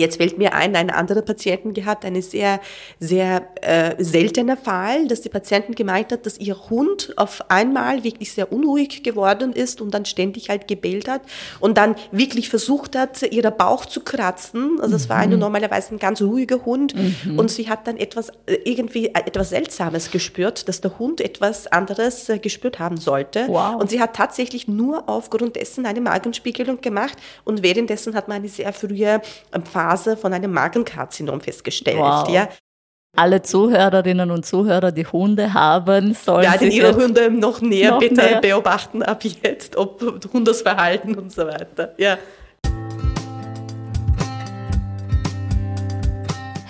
Jetzt fällt mir ein, eine andere Patientin gehabt, eine sehr, sehr äh, seltener Fall, dass die Patientin gemeint hat, dass ihr Hund auf einmal wirklich sehr unruhig geworden ist und dann ständig halt gebellt hat und dann wirklich versucht hat, ihren Bauch zu kratzen. Also es mhm. war eine normalerweise ein ganz ruhiger Hund mhm. und sie hat dann etwas, äh, irgendwie äh, etwas Seltsames gespürt, dass der Hund etwas anderes äh, gespürt haben sollte. Wow. Und sie hat tatsächlich nur aufgrund dessen eine Magenspiegelung gemacht und währenddessen hat man eine sehr frühe Phase von einem Magenkarzinom festgestellt. Wow. Ja. Alle Zuhörerinnen und Zuhörer, die Hunde haben, sollen ja, sich ihre Hunde noch näher noch bitte näher. beobachten ab jetzt, ob Hundesverhalten und so weiter. Ja.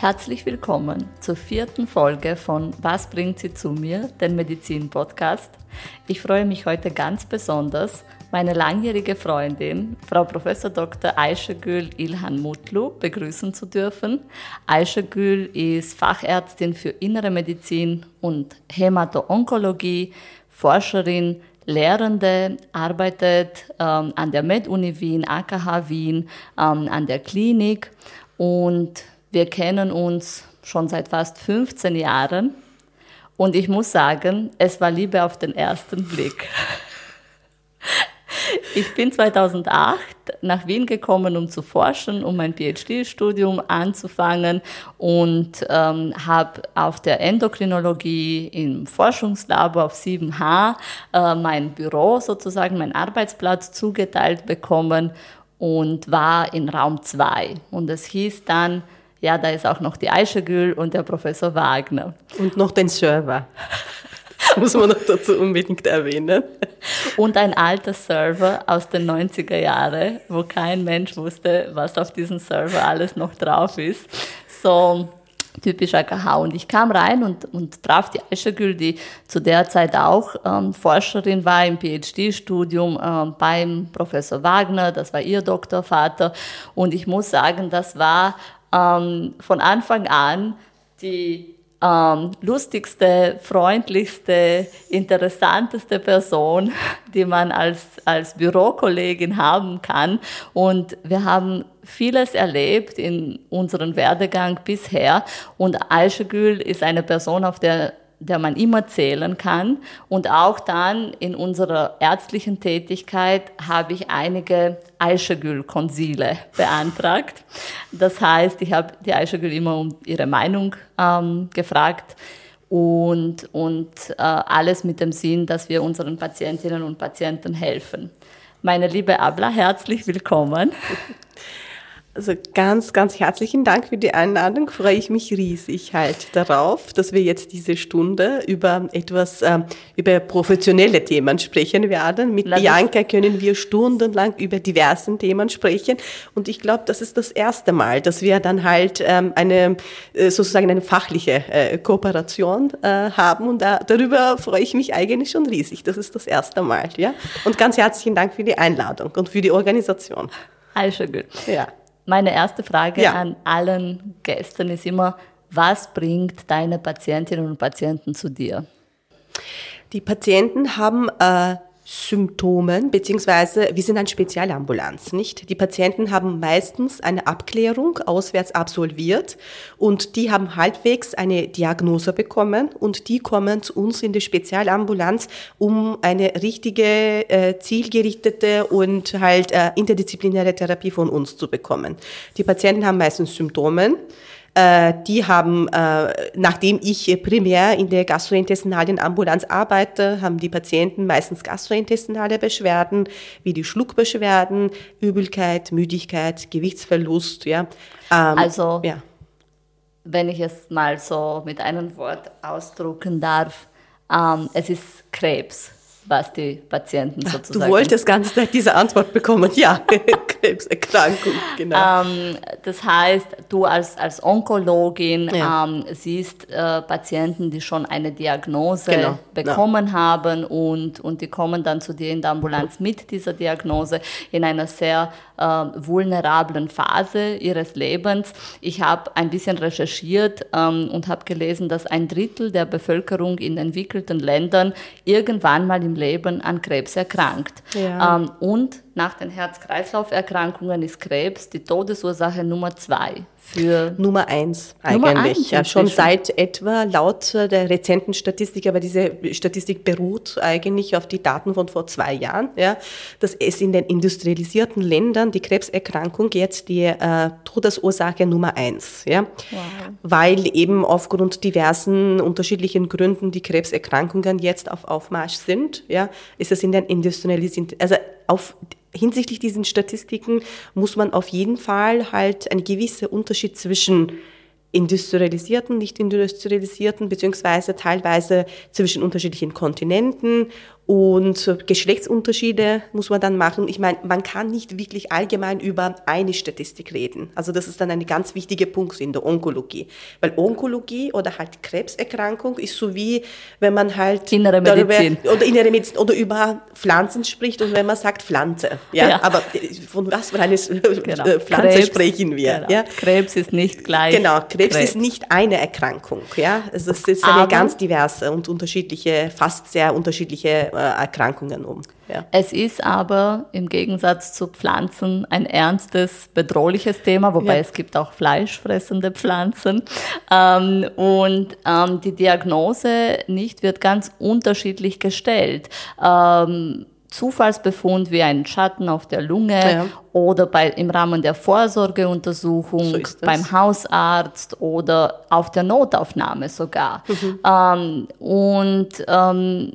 Herzlich willkommen zur vierten Folge von Was bringt sie zu mir, den Medizin-Podcast. Ich freue mich heute ganz besonders, meine langjährige Freundin, Frau Prof. Dr. Ayşegül Ilhan Mutlu, begrüßen zu dürfen. Ayşegül ist Fachärztin für Innere Medizin und Hämato-Onkologie, Forscherin, Lehrende, arbeitet ähm, an der Med-Uni Wien, AKH Wien, ähm, an der Klinik und wir kennen uns schon seit fast 15 Jahren. Und ich muss sagen, es war Liebe auf den ersten Blick. Ich bin 2008 nach Wien gekommen, um zu forschen, um mein PhD-Studium anzufangen und ähm, habe auf der Endokrinologie im Forschungslabor auf 7H äh, mein Büro sozusagen, mein Arbeitsplatz zugeteilt bekommen und war in Raum 2. Und es hieß dann, ja, da ist auch noch die Eichegül und der Professor Wagner. Und noch den Server. Das muss man noch dazu unbedingt erwähnen. Und ein alter Server aus den 90er Jahren, wo kein Mensch wusste, was auf diesem Server alles noch drauf ist. So typisch AKH. Und ich kam rein und, und traf die Aishagül, die zu der Zeit auch ähm, Forscherin war im PhD-Studium ähm, beim Professor Wagner, das war ihr Doktorvater. Und ich muss sagen, das war ähm, von Anfang an die ähm, lustigste, freundlichste, interessanteste Person, die man als, als Bürokollegin haben kann. Und wir haben vieles erlebt in unserem Werdegang bisher. Und Ayşegül ist eine Person, auf der der man immer zählen kann. Und auch dann in unserer ärztlichen Tätigkeit habe ich einige Eichegül-Konsile beantragt. Das heißt, ich habe die Eichegül immer um ihre Meinung ähm, gefragt und, und äh, alles mit dem Sinn, dass wir unseren Patientinnen und Patienten helfen. Meine liebe Abla, herzlich willkommen. Also ganz, ganz herzlichen Dank für die Einladung. Freue ich mich riesig halt darauf, dass wir jetzt diese Stunde über etwas, äh, über professionelle Themen sprechen werden. Mit Lass Bianca können wir stundenlang über diversen Themen sprechen. Und ich glaube, das ist das erste Mal, dass wir dann halt ähm, eine, äh, sozusagen eine fachliche äh, Kooperation äh, haben. Und da, darüber freue ich mich eigentlich schon riesig. Das ist das erste Mal, ja. Und ganz herzlichen Dank für die Einladung und für die Organisation. Also gut. Ja. Meine erste Frage ja. an allen Gästen ist immer, was bringt deine Patientinnen und Patienten zu dir? Die Patienten haben äh, Symptomen, beziehungsweise wir sind eine Spezialambulanz, nicht? Die Patienten haben meistens eine Abklärung auswärts absolviert und die haben halbwegs eine Diagnose bekommen und die kommen zu uns in die Spezialambulanz, um eine richtige, äh, zielgerichtete und halt äh, interdisziplinäre Therapie von uns zu bekommen. Die Patienten haben meistens Symptome, äh, die haben, äh, nachdem ich primär in der gastrointestinalen Ambulanz arbeite, haben die Patienten meistens gastrointestinale Beschwerden, wie die Schluckbeschwerden, Übelkeit, Müdigkeit, Gewichtsverlust. Ja. Ähm, also, ja. wenn ich es mal so mit einem Wort ausdrucken darf, ähm, es ist Krebs was die Patienten sozusagen. Du wolltest ganz diese Antwort bekommen, ja, Krebserkrankung, genau. Ähm, das heißt, du als, als Onkologin ja. ähm, siehst äh, Patienten, die schon eine Diagnose genau. bekommen ja. haben und, und die kommen dann zu dir in der Ambulanz mit dieser Diagnose in einer sehr äh, vulnerablen Phase ihres Lebens. Ich habe ein bisschen recherchiert ähm, und habe gelesen, dass ein Drittel der Bevölkerung in entwickelten Ländern irgendwann mal im Leben an Krebs erkrankt. Ja. Ähm, und nach den Herz-Kreislauf-Erkrankungen ist Krebs die Todesursache Nummer zwei für Nummer eins eigentlich. Nummer eins ja, schon seit etwa laut der rezenten Statistik, aber diese Statistik beruht eigentlich auf die Daten von vor zwei Jahren, ja, dass es in den industrialisierten Ländern die Krebserkrankung jetzt die äh, Todesursache Nummer eins, ja, wow. weil eben aufgrund diversen unterschiedlichen Gründen die Krebserkrankungen jetzt auf Aufmarsch sind, ja, ist es in den industrialisierten, also auf hinsichtlich diesen Statistiken muss man auf jeden Fall halt einen gewissen Unterschied zwischen industrialisierten, nicht industrialisierten, beziehungsweise teilweise zwischen unterschiedlichen Kontinenten und Geschlechtsunterschiede muss man dann machen. Ich meine, man kann nicht wirklich allgemein über eine Statistik reden. Also das ist dann ein ganz wichtiger Punkt in der Onkologie. Weil Onkologie oder halt Krebserkrankung ist so wie, wenn man halt innere Medizin. Darüber, oder innere Medizin oder über Pflanzen spricht und wenn man sagt Pflanze. Ja, ja. aber von was für eine genau. Pflanze Krebs, sprechen wir? Genau. Ja? Krebs ist nicht gleich. Genau, Krebs, Krebs, ist nicht eine Erkrankung. Ja, also es ist eine aber, ganz diverse und unterschiedliche, fast sehr unterschiedliche äh, Erkrankungen um. Ja. Es ist aber im Gegensatz zu Pflanzen ein ernstes, bedrohliches Thema, wobei ja. es gibt auch fleischfressende Pflanzen. Ähm, und ähm, die Diagnose nicht wird ganz unterschiedlich gestellt. Ähm, Zufallsbefund wie ein Schatten auf der Lunge ja. oder bei, im Rahmen der Vorsorgeuntersuchung so beim Hausarzt oder auf der Notaufnahme sogar. Mhm. Ähm, und ähm,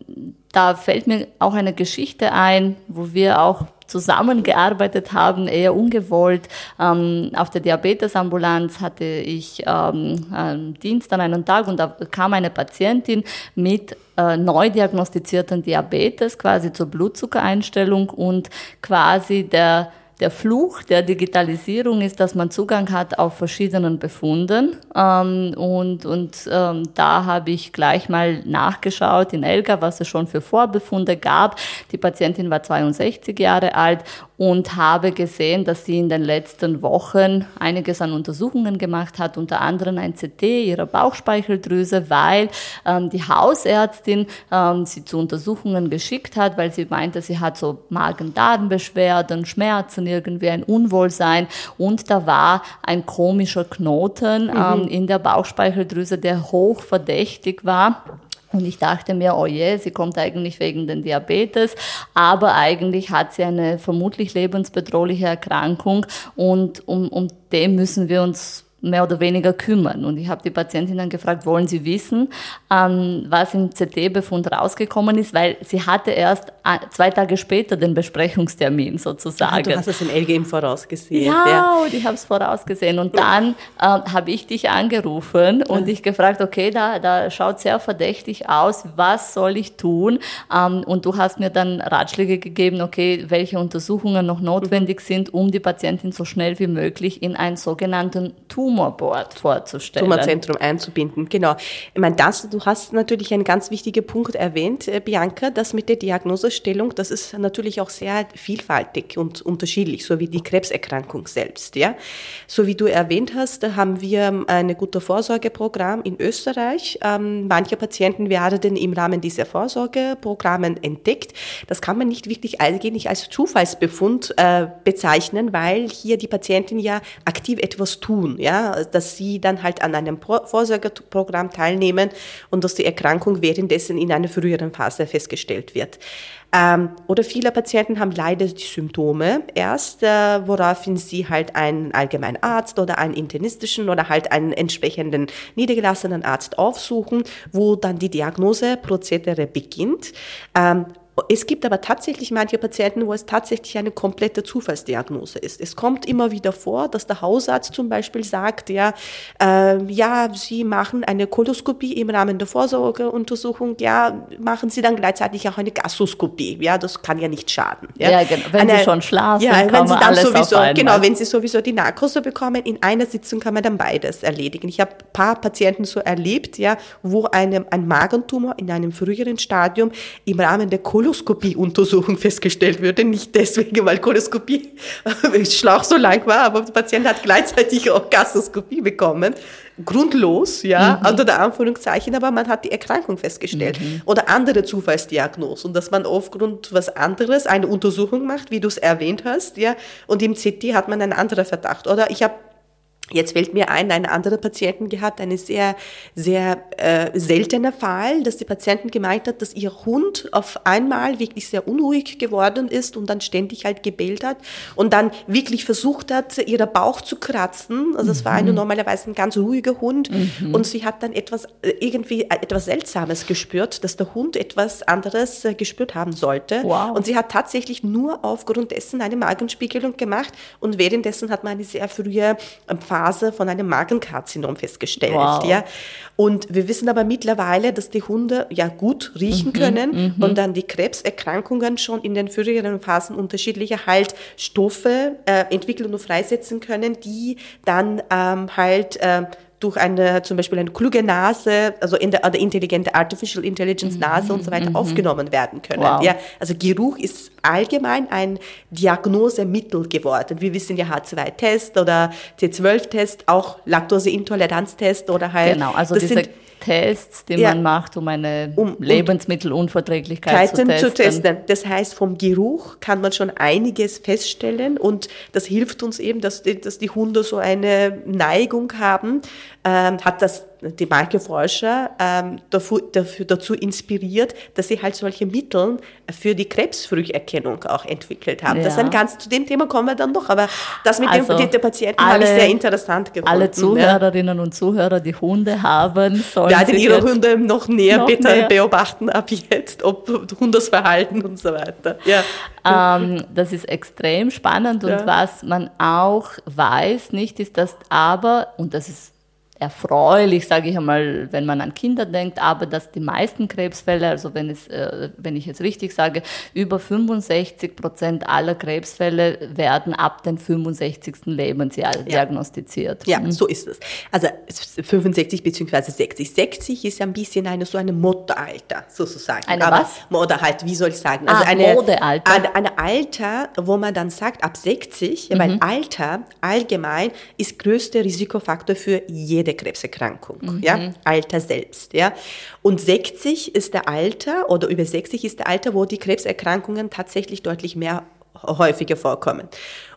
da fällt mir auch eine Geschichte ein, wo wir auch zusammengearbeitet haben, eher ungewollt. Ähm, auf der Diabetesambulanz hatte ich ähm, einen Dienst an einem Tag und da kam eine Patientin mit äh, neu diagnostizierten Diabetes quasi zur Blutzuckereinstellung und quasi der der Fluch der Digitalisierung ist, dass man Zugang hat auf verschiedenen Befunden. Ähm, und und ähm, da habe ich gleich mal nachgeschaut in Elga, was es schon für Vorbefunde gab. Die Patientin war 62 Jahre alt und habe gesehen, dass sie in den letzten Wochen einiges an Untersuchungen gemacht hat, unter anderem ein CT ihrer Bauchspeicheldrüse, weil ähm, die Hausärztin ähm, sie zu Untersuchungen geschickt hat, weil sie meinte, sie hat so Magen-Darm-Beschwerden, Schmerzen, irgendwie ein Unwohlsein und da war ein komischer Knoten mhm. ähm, in der Bauchspeicheldrüse, der hoch verdächtig war. Und ich dachte mir, oh je, sie kommt eigentlich wegen den Diabetes, aber eigentlich hat sie eine vermutlich lebensbedrohliche Erkrankung. Und um, um dem müssen wir uns mehr oder weniger kümmern. Und ich habe die Patientin dann gefragt, wollen Sie wissen, ähm, was im CT-Befund rausgekommen ist, weil sie hatte erst äh, zwei Tage später den Besprechungstermin sozusagen. du hast es im LGM vorausgesehen. Ja, ja. und ich habe es vorausgesehen. Und dann äh, habe ich dich angerufen und dich gefragt, okay, da, da schaut sehr verdächtig aus, was soll ich tun? Ähm, und du hast mir dann Ratschläge gegeben, okay, welche Untersuchungen noch notwendig mhm. sind, um die Patientin so schnell wie möglich in einen sogenannten Tumor Tumorboard vorzustellen. Tumorzentrum einzubinden, genau. Ich meine, das, du hast natürlich einen ganz wichtigen Punkt erwähnt, äh, Bianca, das mit der Diagnosestellung, das ist natürlich auch sehr vielfältig und unterschiedlich, so wie die Krebserkrankung selbst, ja. So wie du erwähnt hast, haben wir ein gutes Vorsorgeprogramm in Österreich. Ähm, manche Patienten werden im Rahmen dieser Vorsorgeprogramme entdeckt. Das kann man nicht wirklich eigentlich als Zufallsbefund äh, bezeichnen, weil hier die Patienten ja aktiv etwas tun, ja dass sie dann halt an einem Vorsorgeprogramm teilnehmen und dass die Erkrankung währenddessen in einer früheren Phase festgestellt wird. Ähm, oder viele Patienten haben leider die Symptome erst, äh, woraufhin sie halt einen allgemeinen Arzt oder einen internistischen oder halt einen entsprechenden niedergelassenen Arzt aufsuchen, wo dann die Diagnoseprozedere beginnt. Ähm, es gibt aber tatsächlich manche Patienten, wo es tatsächlich eine komplette Zufallsdiagnose ist. Es kommt immer wieder vor, dass der Hausarzt zum Beispiel sagt, ja, äh, ja, Sie machen eine Koloskopie im Rahmen der Vorsorgeuntersuchung, ja, machen Sie dann gleichzeitig auch eine Gastroskopie. Ja, das kann ja nicht schaden. Ja, ja genau. wenn eine, Sie schon schlafen, ja, wenn Sie dann sowieso, genau, wenn Sie sowieso die Narkose bekommen, in einer Sitzung kann man dann beides erledigen. Ich habe ein paar Patienten so erlebt, ja, wo einem ein Magentumor in einem früheren Stadium im Rahmen der Koloskopie Koloskopie-Untersuchung festgestellt würde. Nicht deswegen, weil Koloskopie Schlauch so lang war, aber der Patient hat gleichzeitig auch Gastroskopie bekommen. grundlos, ja, mhm. unter der Anführungszeichen, aber man hat die Erkrankung festgestellt. Mhm. Oder andere Zufallsdiagnosen, dass man aufgrund was anderes eine Untersuchung macht, wie du es erwähnt hast, ja, und im CT hat man einen anderen Verdacht. Oder ich habe Jetzt fällt mir ein, eine andere Patientin gehabt, eine sehr, sehr äh, seltener Fall, dass die Patientin gemeint hat, dass ihr Hund auf einmal wirklich sehr unruhig geworden ist und dann ständig halt gebellt hat und dann wirklich versucht hat, ihren Bauch zu kratzen. Also es mhm. war eine normalerweise ein ganz ruhiger Hund mhm. und sie hat dann etwas, äh, irgendwie äh, etwas Seltsames gespürt, dass der Hund etwas anderes äh, gespürt haben sollte. Wow. Und sie hat tatsächlich nur aufgrund dessen eine Magenspiegelung gemacht und währenddessen hat man eine sehr frühe Phase von einem Magenkarzinom festgestellt. Wow. Ja. Und wir wissen aber mittlerweile, dass die Hunde ja gut riechen mhm, können mhm. und dann die Krebserkrankungen schon in den früheren Phasen unterschiedliche halt Stoffe äh, entwickeln und freisetzen können, die dann ähm, halt äh, durch eine, zum Beispiel eine kluge Nase, also in der, oder intelligente Artificial Intelligence Nase und so weiter mhm. aufgenommen werden können. Wow. Ja, also Geruch ist allgemein ein Diagnosemittel geworden. Wir wissen ja H2-Test oder C12-Test, auch Laktoseintoleranz-Test oder halt. Genau, also diese sind, Tests, die ja, man macht, um eine um, Lebensmittelunverträglichkeit zu testen. zu testen. Das heißt, vom Geruch kann man schon einiges feststellen und das hilft uns eben, dass die, dass die Hunde so eine Neigung haben, ähm, hat das die Marke Forscher ähm, dafür, dafür, dazu inspiriert, dass sie halt solche Mittel für die Krebsfrüherkennung auch entwickelt haben. Ja. Das ist ein ganz, zu dem Thema kommen wir dann noch, aber das mit also dem, den Patienten habe ich sehr interessant gefunden. Alle Zuhörerinnen ja. und Zuhörer, die Hunde haben, sollen Werden ihre Hunde noch näher noch bitte mehr. beobachten ab jetzt, ob Hundesverhalten und so weiter. Ja. Ähm, das ist extrem spannend und ja. was man auch weiß, nicht, ist, dass aber, und das ist erfreulich, sage ich einmal, wenn man an Kinder denkt, aber dass die meisten Krebsfälle, also wenn, es, äh, wenn ich jetzt richtig sage, über 65 Prozent aller Krebsfälle werden ab dem 65. Lebensjahr ja. diagnostiziert. Ja, mhm. so ist es. Also 65 beziehungsweise 60. 60 ist ein bisschen eine, so ein Modealter sozusagen. Eine aber, was? Oder halt, wie soll ich sagen? Also ah, eine, Modealter. Ein, ein Alter, wo man dann sagt, ab 60, mhm. weil Alter allgemein ist größter Risikofaktor für jeden jede Krebserkrankung, mhm. ja, Alter selbst, ja. Und 60 ist der Alter oder über 60 ist der Alter, wo die Krebserkrankungen tatsächlich deutlich mehr häufiger vorkommen.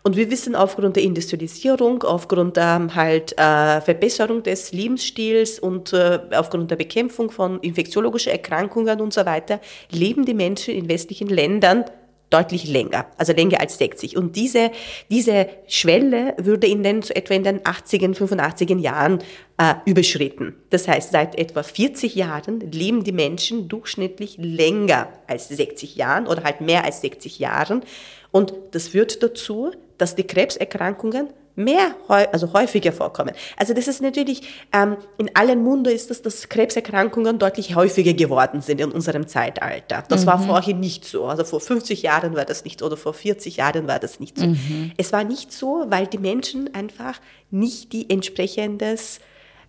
Und wir wissen aufgrund der Industrialisierung, aufgrund der halt äh, Verbesserung des Lebensstils und äh, aufgrund der Bekämpfung von infektiologischen Erkrankungen und so weiter, leben die Menschen in westlichen Ländern deutlich länger, also länger als 60. Und diese, diese Schwelle würde in den, so etwa in den 80er, 85er Jahren äh, überschritten. Das heißt, seit etwa 40 Jahren leben die Menschen durchschnittlich länger als 60 Jahren oder halt mehr als 60 Jahren. Und das führt dazu, dass die Krebserkrankungen mehr, also häufiger vorkommen. Also das ist natürlich, ähm, in allen Munden ist es, dass Krebserkrankungen deutlich häufiger geworden sind in unserem Zeitalter. Das mhm. war vorher nicht so. Also vor 50 Jahren war das nicht oder vor 40 Jahren war das nicht so. Mhm. Es war nicht so, weil die Menschen einfach nicht die entsprechendes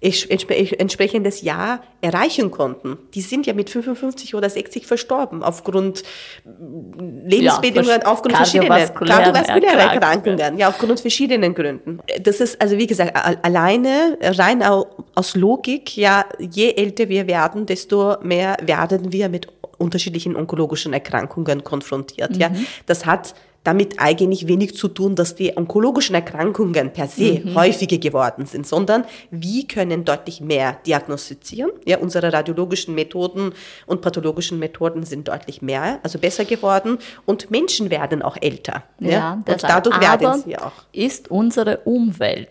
entsprechendes Jahr erreichen konnten. Die sind ja mit 55 oder 60 verstorben aufgrund Lebensbedingungen, ja, aufgrund verschiedener kardiovaskuläre Erkrankungen, ja, aufgrund verschiedenen Gründen. Das ist also wie gesagt alleine rein aus Logik, ja, je älter wir werden, desto mehr werden wir mit unterschiedlichen onkologischen Erkrankungen konfrontiert. Mhm. Ja, das hat damit eigentlich wenig zu tun, dass die onkologischen Erkrankungen per se mhm. häufiger geworden sind, sondern wir können deutlich mehr diagnostizieren. Ja, unsere radiologischen Methoden und pathologischen Methoden sind deutlich mehr, also besser geworden und Menschen werden auch älter. Ja, ja und dadurch werden sie auch. Ist unsere Umwelt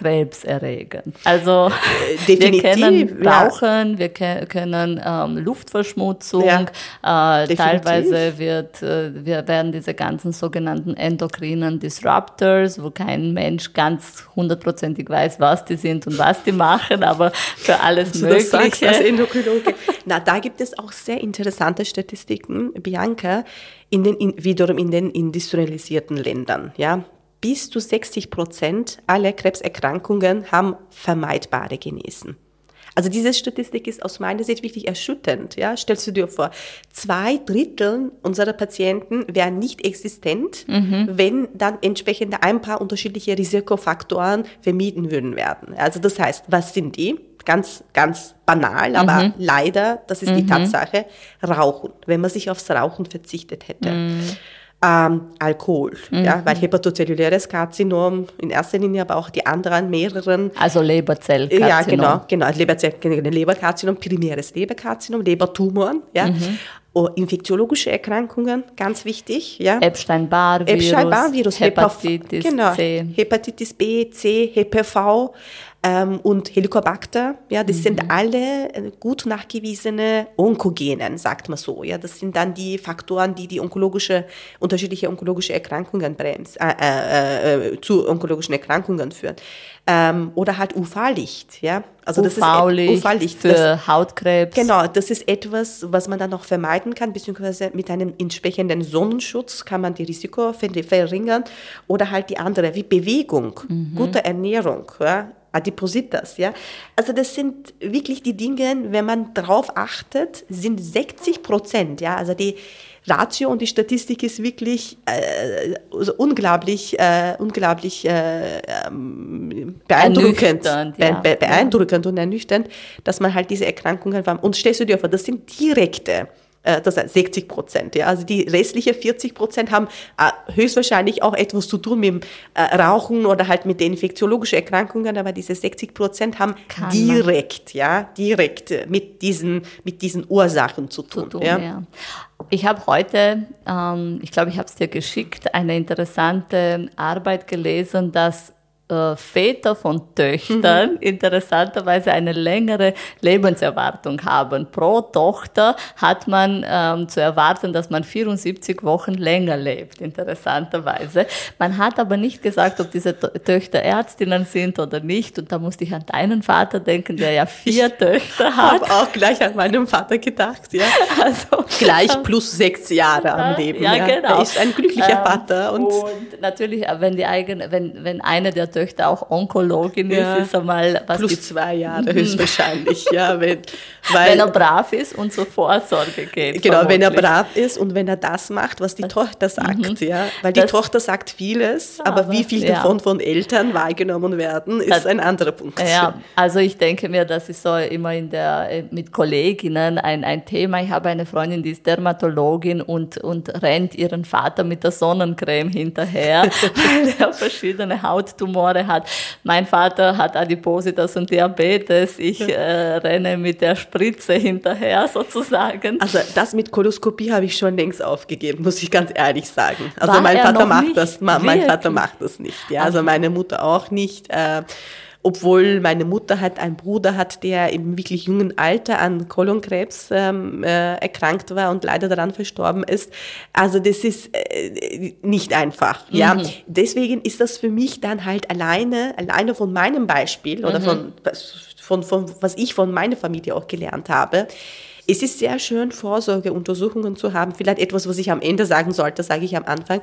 krebserregend. Also Definitiv, wir kennen Rauchen, ja. wir ke können ähm, Luftverschmutzung, ja, äh, teilweise wird, äh, wir werden diese ganzen sogenannten endokrinen Disruptors, wo kein Mensch ganz hundertprozentig weiß, was die sind und was die machen, aber für alles also Mögliche. Sagst, als Endokrinologe. Na, da gibt es auch sehr interessante Statistiken, Bianca, in den, in, wiederum in den industrialisierten Ländern. Ja, bis zu 60 Prozent aller Krebserkrankungen haben vermeidbare Genesen. Also diese Statistik ist aus meiner Sicht wirklich erschütternd. Ja? Stellst du dir vor, zwei Drittel unserer Patienten wären nicht existent, mhm. wenn dann entsprechend ein paar unterschiedliche Risikofaktoren vermieden würden werden. Also das heißt, was sind die? Ganz, ganz banal, aber mhm. leider, das ist mhm. die Tatsache, Rauchen, wenn man sich aufs Rauchen verzichtet hätte. Mhm ähm, Alkohol, mhm. ja, weil hepatozelluläres Karzinom in erster Linie, aber auch die anderen mehreren. Also Leberzellkarzinom. Ja, genau, genau, Leberzell, Leberkarzinom, primäres Leberkarzinom, Lebertumoren, ja. Mhm. Oh, infektiologische Erkrankungen, ganz wichtig, ja. Epstein-Barr-Virus, Epstein-Barr-Virus, Hepatitis genau, C. Hepatitis B, C, HPV, ähm, und Helicobacter, ja, das mhm. sind alle äh, gut nachgewiesene Onkogenen, sagt man so. Ja, das sind dann die Faktoren, die die onkologische, unterschiedliche onkologische Erkrankungen bremst, äh, äh, äh, zu onkologischen Erkrankungen führen. Ähm, oder halt UV-Licht, ja. Also das UV-Licht ist UV-Licht für das, Hautkrebs. Genau, das ist etwas, was man dann noch vermeiden kann, beziehungsweise mit einem entsprechenden Sonnenschutz kann man die Risiko verringern oder halt die andere, wie Bewegung, mhm. gute Ernährung, ja Adipositas, ja. Also das sind wirklich die Dinge, wenn man drauf achtet, sind 60 Prozent, ja. Also die Ratio und die Statistik ist wirklich äh, also unglaublich, äh, unglaublich äh, ähm, beeindruckend, ja. be beeindruckend und ernüchternd, dass man halt diese Erkrankungen haben. Und stellst du dir vor, das sind direkte das heißt 60 Prozent. Ja. Also die restlichen 40 Prozent haben äh, höchstwahrscheinlich auch etwas zu tun mit äh, Rauchen oder halt mit den infektiologischen Erkrankungen, aber diese 60 Prozent haben Kann direkt, man. ja, direkt mit diesen, mit diesen Ursachen zu tun. Zu tun ja. ja. Ich habe heute, ähm, ich glaube, ich habe es dir geschickt, eine interessante Arbeit gelesen, dass äh, Väter von Töchtern mhm. interessanterweise eine längere Lebenserwartung haben. Pro Tochter hat man ähm, zu erwarten, dass man 74 Wochen länger lebt, interessanterweise. Man hat aber nicht gesagt, ob diese Töchter Ärztinnen sind oder nicht. Und da musste ich an deinen Vater denken, der ja vier ich Töchter hat. Ich habe auch gleich an meinen Vater gedacht, ja. Also, gleich plus sechs Jahre am Leben. Ja, ja. genau. Er ist ein glücklicher ähm, Vater. Und, und natürlich, wenn die eigene, wenn, wenn eine der Töchter Töchter auch Onkologin ja. ist, ist einmal was Plus zwei Jahre höchstwahrscheinlich, ja. Wenn, weil, wenn er brav ist und zur Vorsorge geht. Genau, vermutlich. wenn er brav ist und wenn er das macht, was die Tochter sagt, mhm. ja. Weil die das, Tochter sagt vieles, aber, aber wie viel ja. davon von Eltern wahrgenommen werden, ist das, ein anderer Punkt. Ja, also ich denke mir, das ist so immer in der, äh, mit Kolleginnen ein, ein Thema. Ich habe eine Freundin, die ist Dermatologin und, und rennt ihren Vater mit der Sonnencreme hinterher, weil er verschiedene Hauttumore Tumore hat. Mein Vater hat Adipositas und Diabetes. Ich äh, renne mit der Spritze hinterher sozusagen. Also das mit Koloskopie habe ich schon längst aufgegeben, muss ich ganz ehrlich sagen. Also War mein Vater macht das, mein Vater macht das nicht. Ja, also meine Mutter auch nicht. Äh, obwohl meine Mutter hat einen Bruder hat, der im wirklich jungen Alter an Kolonkrebs ähm, äh, erkrankt war und leider daran verstorben ist. Also das ist äh, nicht einfach. Mhm. Ja, deswegen ist das für mich dann halt alleine, alleine von meinem Beispiel oder mhm. von, von, von was ich von meiner Familie auch gelernt habe es ist sehr schön, Vorsorgeuntersuchungen zu haben. Vielleicht etwas, was ich am Ende sagen sollte, sage ich am Anfang.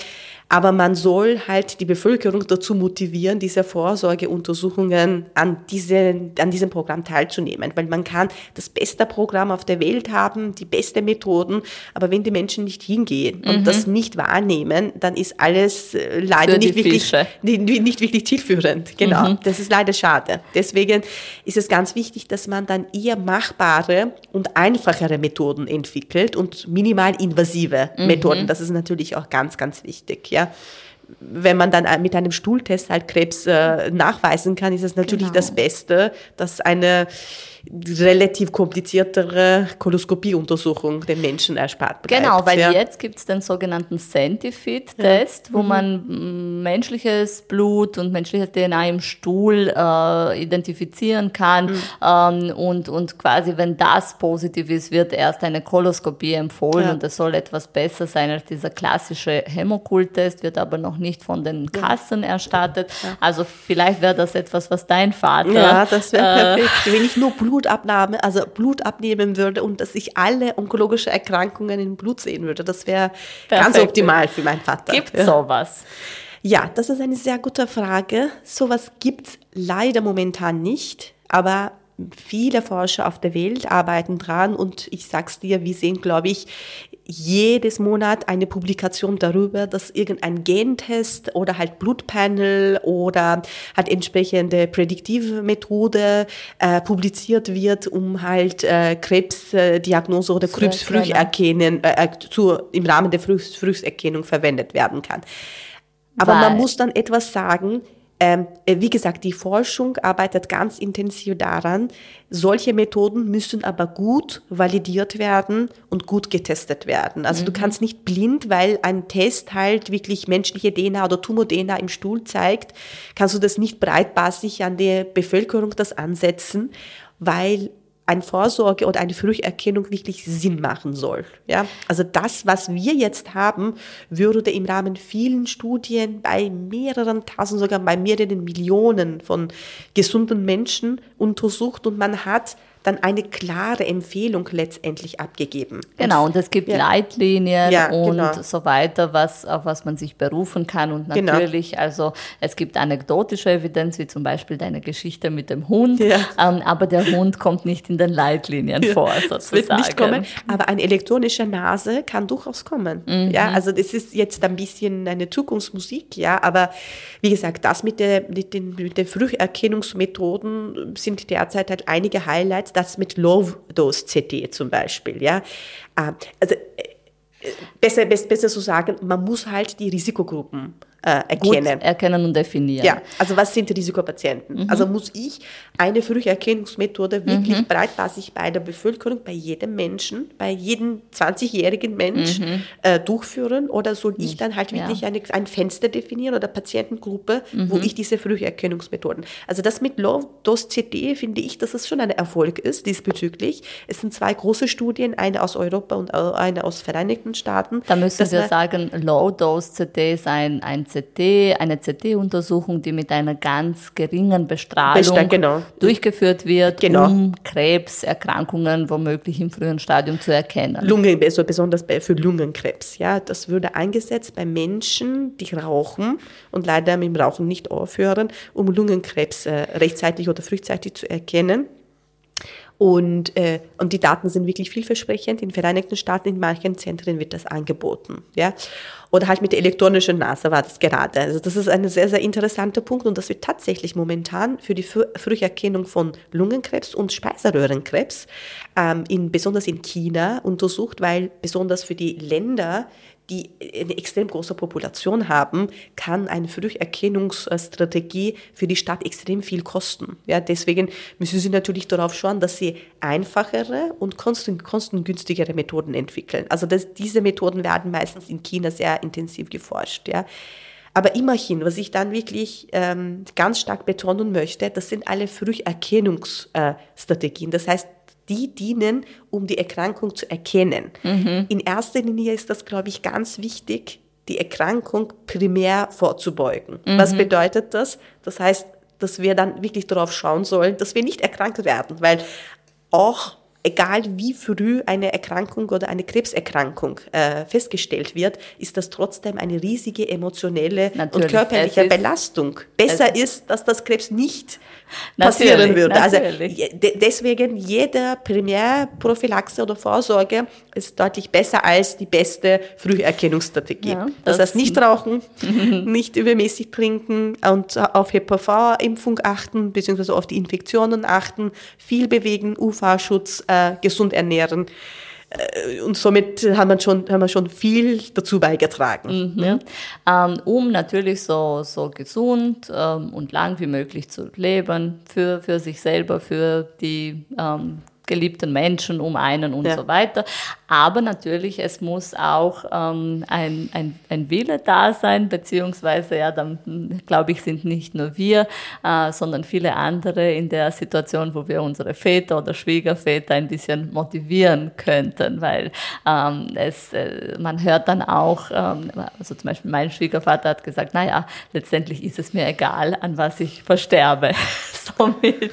Aber man soll halt die Bevölkerung dazu motivieren, diese Vorsorgeuntersuchungen an, diese, an diesem Programm teilzunehmen. Weil man kann das beste Programm auf der Welt haben, die beste Methoden. Aber wenn die Menschen nicht hingehen und mhm. das nicht wahrnehmen, dann ist alles äh, leider nicht wirklich, nicht, nicht, wirklich zielführend. Genau. Mhm. Das ist leider schade. Deswegen ist es ganz wichtig, dass man dann eher machbare und einfache einfachere Methoden entwickelt und minimal invasive mhm. Methoden. Das ist natürlich auch ganz, ganz wichtig, ja. Wenn man dann mit einem Stuhltest halt Krebs äh, nachweisen kann, ist es natürlich genau. das Beste, dass eine relativ kompliziertere Koloskopieuntersuchung den Menschen erspart bleibt. Genau, weil ja. jetzt gibt es den sogenannten Centifid-Test, ja. wo mhm. man menschliches Blut und menschliches DNA im Stuhl äh, identifizieren kann mhm. ähm, und, und quasi, wenn das positiv ist, wird erst eine Koloskopie empfohlen ja. und das soll etwas besser sein als dieser klassische Hämokult-Test, wird aber noch nicht von den Kassen erstattet. Also vielleicht wäre das etwas, was dein Vater... Ja, das wäre äh, perfekt. Wenn ich nur Blut Blutabnahme, also Blut abnehmen würde und dass ich alle onkologische Erkrankungen im Blut sehen würde. Das wäre ganz optimal für meinen Vater. Gibt ja. sowas? Ja, das ist eine sehr gute Frage. Sowas gibt es leider momentan nicht, aber viele Forscher auf der Welt arbeiten dran und ich sag's dir, wir sehen, glaube ich, jedes Monat eine Publikation darüber, dass irgendein Gentest oder halt Blutpanel oder halt entsprechende prädiktive Methode äh, publiziert wird, um halt äh, Krebsdiagnose oder Krebsfrüherkennen äh, äh, zu, im Rahmen der Früh Früherkennung verwendet werden kann. Aber Weil man muss dann etwas sagen, ähm, äh, wie gesagt, die Forschung arbeitet ganz intensiv daran. Solche Methoden müssen aber gut validiert werden und gut getestet werden. Also mhm. du kannst nicht blind, weil ein Test halt wirklich menschliche DNA oder Tumor-DNA im Stuhl zeigt, kannst du das nicht breitbasig an der Bevölkerung das ansetzen, weil eine Vorsorge oder eine Früherkennung wirklich Sinn machen soll. Ja, also das, was wir jetzt haben, würde im Rahmen vielen Studien bei mehreren tausend, sogar bei mehreren Millionen von gesunden Menschen untersucht und man hat dann eine klare Empfehlung letztendlich abgegeben. Genau, und es gibt ja. Leitlinien ja, und genau. so weiter, was, auf was man sich berufen kann. Und genau. natürlich, genau. also es gibt anekdotische Evidenz, wie zum Beispiel deine Geschichte mit dem Hund, ja. ähm, aber der Hund kommt nicht in den Leitlinien vor, sozusagen. Das wird nicht kommen, aber eine elektronische Nase kann durchaus kommen. Mhm. Ja, also das ist jetzt ein bisschen eine Zukunftsmusik, ja, aber wie gesagt, das mit, der, mit den, mit den Früherkennungsmethoden sind derzeit halt einige Highlights das mit Low-Dose-CT zum Beispiel. Ja? Ähm, also äh, besser, besser zu sagen, man muss halt die Risikogruppen äh, erkennen. Gut erkennen und definieren. Ja, also was sind die Risikopatienten? Mhm. Also muss ich eine Früherkennungsmethode wirklich mhm. breitbasig bei der Bevölkerung, bei jedem Menschen, bei jedem 20-jährigen Mensch mhm. äh, durchführen oder soll ich dann halt wirklich ja. eine, ein Fenster definieren oder Patientengruppe, wo mhm. ich diese Früherkennungsmethoden. Also das mit Low-Dose-CD finde ich, dass es schon ein Erfolg ist diesbezüglich. Es sind zwei große Studien, eine aus Europa und eine aus Vereinigten Staaten. Da müssen wir sagen, Low-Dose-CD ist ein, ein CT, eine CT-Untersuchung, die mit einer ganz geringen Bestrahlung Bestand, genau. durchgeführt wird, genau. um Krebserkrankungen womöglich im frühen Stadium zu erkennen. Lungen, also besonders für Lungenkrebs. Ja, das würde eingesetzt bei Menschen, die rauchen und leider mit dem Rauchen nicht aufhören, um Lungenkrebs äh, rechtzeitig oder frühzeitig zu erkennen. Und, äh, und die Daten sind wirklich vielversprechend. In Vereinigten Staaten, in manchen Zentren wird das angeboten. Ja? Oder halt mit der elektronischen Nase war das gerade. Also das ist ein sehr, sehr interessanter Punkt und das wird tatsächlich momentan für die Früherkennung von Lungenkrebs und Speiseröhrenkrebs ähm, in, besonders in China untersucht, weil besonders für die Länder, die eine extrem große Population haben, kann eine Früherkennungsstrategie für die Stadt extrem viel kosten. Ja, deswegen müssen sie natürlich darauf schauen, dass sie einfachere und kostengünstigere Methoden entwickeln. Also das, diese Methoden werden meistens in China sehr intensiv geforscht. Ja. Aber immerhin, was ich dann wirklich ähm, ganz stark betonen möchte, das sind alle Früherkennungsstrategien. Das heißt, die dienen, um die Erkrankung zu erkennen. Mhm. In erster Linie ist das, glaube ich, ganz wichtig, die Erkrankung primär vorzubeugen. Mhm. Was bedeutet das? Das heißt, dass wir dann wirklich darauf schauen sollen, dass wir nicht erkrankt werden, weil auch egal wie früh eine Erkrankung oder eine Krebserkrankung äh, festgestellt wird, ist das trotzdem eine riesige emotionelle Natürlich. und körperliche Belastung. Besser ist, dass das Krebs nicht passieren würde. Also deswegen jede Primärprophylaxe oder Vorsorge ist deutlich besser als die beste Früherkennungsstrategie. Ja, das, das heißt nicht rauchen, nicht übermäßig trinken und auf HPV-Impfung achten, beziehungsweise auf die Infektionen achten, viel bewegen, UV-Schutz, äh, gesund ernähren. Äh, und somit haben wir schon, haben wir schon viel dazu beigetragen. Mhm. Ja. Ähm, um natürlich so, so gesund ähm, und lang wie möglich zu leben, für, für sich selber, für die ähm, geliebten Menschen um einen und ja. so weiter. Aber natürlich, es muss auch ähm, ein, ein, ein Wille da sein, beziehungsweise, ja, dann glaube ich, sind nicht nur wir, äh, sondern viele andere in der Situation, wo wir unsere Väter oder Schwiegerväter ein bisschen motivieren könnten, weil ähm, es, äh, man hört dann auch, ähm, also zum Beispiel mein Schwiegervater hat gesagt, naja, letztendlich ist es mir egal, an was ich versterbe. Somit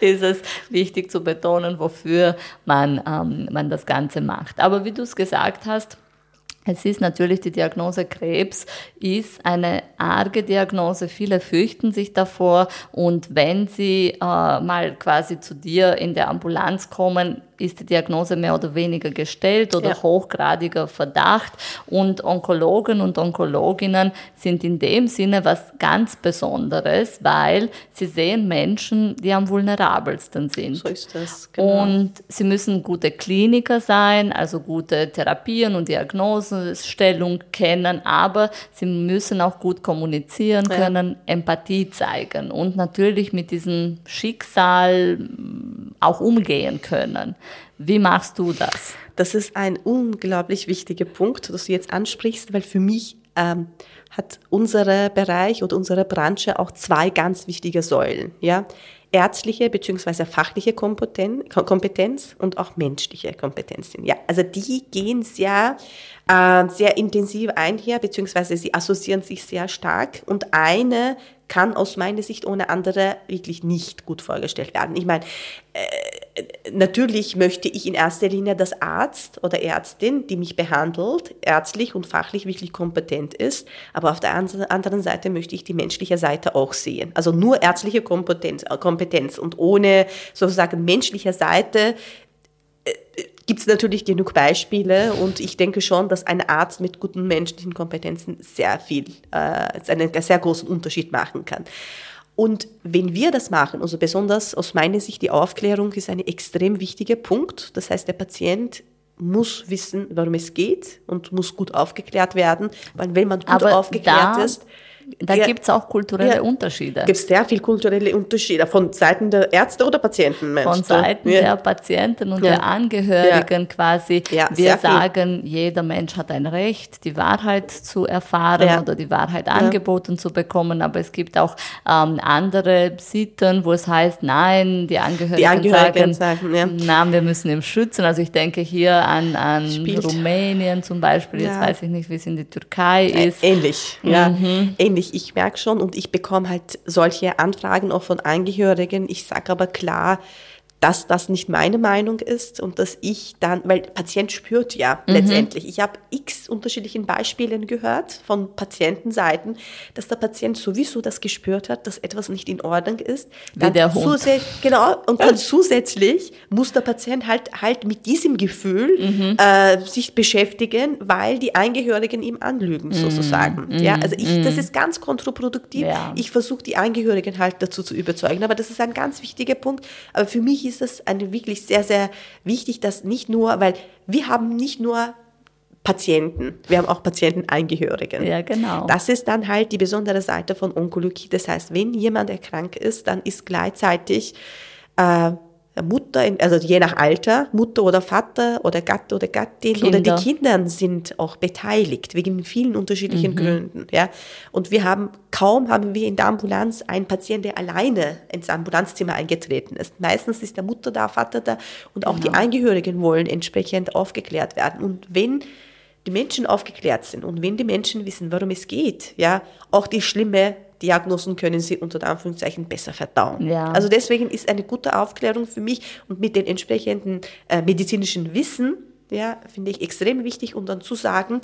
ist es wichtig zu betonen, wofür man, ähm, man das Ganze macht. Aber wie du es gesagt hast, Es ist natürlich die Diagnose Krebs, ist eine arge Diagnose. Viele fürchten sich davor und wenn sie äh, mal quasi zu dir in der Ambulanz kommen, ist die Diagnose mehr oder weniger gestellt oder ja. hochgradiger Verdacht. Und Onkologen und Onkologinnen sind in dem Sinne was ganz Besonderes, weil sie sehen Menschen, die am vulnerabelsten sind. So ist das. Genau. Und sie müssen gute Kliniker sein, also gute Therapien und Diagnosestellung kennen, aber sie müssen auch gut kommunizieren können, ja. Empathie zeigen und natürlich mit diesem Schicksal auch umgehen können. Wie machst du das? Das ist ein unglaublich wichtiger Punkt, dass du jetzt ansprichst, weil für mich ähm, hat unser Bereich oder unsere Branche auch zwei ganz wichtige Säulen. Ja? Ärztliche bzw. fachliche Kompetenz und auch menschliche Kompetenz. Ja, also die gehen sehr, äh, sehr intensiv einher, beziehungsweise sie assoziieren sich sehr stark und eine kann aus meiner Sicht ohne andere wirklich nicht gut vorgestellt werden. Ich meine, äh, natürlich möchte ich in erster Linie, dass Arzt oder Ärztin, die mich behandelt, ärztlich und fachlich wirklich kompetent ist, aber auf der anderen Seite möchte ich die menschliche Seite auch sehen. Also nur ärztliche Kompetenz, äh, Kompetenz und ohne sozusagen menschliche Seite gibt es natürlich genug Beispiele und ich denke schon, dass ein Arzt mit guten menschlichen Kompetenzen sehr viel, äh, einen sehr großen Unterschied machen kann. Und wenn wir das machen, also besonders aus meiner Sicht, die Aufklärung ist ein extrem wichtiger Punkt. Das heißt, der Patient muss wissen, worum es geht und muss gut aufgeklärt werden, weil wenn man gut Aber aufgeklärt ist, da ja, gibt es auch kulturelle ja, Unterschiede. Gibt es sehr viele kulturelle Unterschiede von Seiten der Ärzte oder Patienten? Von Seiten ja. der Patienten und der Angehörigen quasi. Wir sagen, viel. jeder Mensch hat ein Recht, die Wahrheit zu erfahren oder die Wahrheit angeboten zu bekommen. Aber es gibt auch ähm, andere Sitten, wo es heißt, nein, die Angehörigen, die Angehörigen sagen, sagen nein, wir müssen ihn schützen. Also ich denke hier an, an Rumänien zum Beispiel. Jetzt weiß ich nicht, wie es in der Türkei ist. Ähnlich, ja. Mhm. Ähnlich ähnlich. Ich merke schon und ich bekomme halt solche Anfragen auch von Angehörigen. Ich sage aber klar, dass das nicht meine Meinung ist und dass ich dann, weil Patient spürt ja mhm. letztendlich. Ich habe x unterschiedlichen Beispielen gehört von Patientenseiten, dass der Patient sowieso das gespürt hat, dass etwas nicht in Ordnung ist. Dann Wie der Hund. Genau, und dann zusätzlich muss der Patient halt halt mit diesem Gefühl mhm. äh, sich beschäftigen, weil die Angehörigen ihm anlügen, mhm. sozusagen. Mhm. Ja, also ich, das mhm. ist ganz kontraproduktiv. Ja. Ich versuche die Angehörigen halt dazu zu überzeugen, aber das ist ein ganz wichtiger Punkt. Aber für mich ist es eine wirklich sehr, sehr wichtig, dass nicht nur, weil wir haben nicht nur Patienten, wir haben auch Patientenangehörigen. Ja, genau. Das ist dann halt die besondere Seite von Onkologie. Das heißt, wenn jemand erkrankt ist, dann ist gleichzeitig äh, Mutter, also je nach Alter, Mutter oder Vater oder Gatte oder Gattin Kinder. oder die Kinder sind auch beteiligt, wegen vielen unterschiedlichen mhm. Gründen. Ja. Und wir haben, kaum haben wir in der Ambulanz einen Patienten, der alleine ins Ambulanzzimmer eingetreten ist. Meistens ist der Mutter da, Vater da und auch genau. die Angehörigen wollen entsprechend aufgeklärt werden. Und wenn die Menschen aufgeklärt sind und wenn die Menschen wissen, worum es geht, ja, auch die schlimme Diagnosen können sie unter Anführungszeichen besser verdauen. Ja. Also deswegen ist eine gute Aufklärung für mich und mit den entsprechenden äh, medizinischen Wissen, ja, finde ich extrem wichtig und dann zu sagen,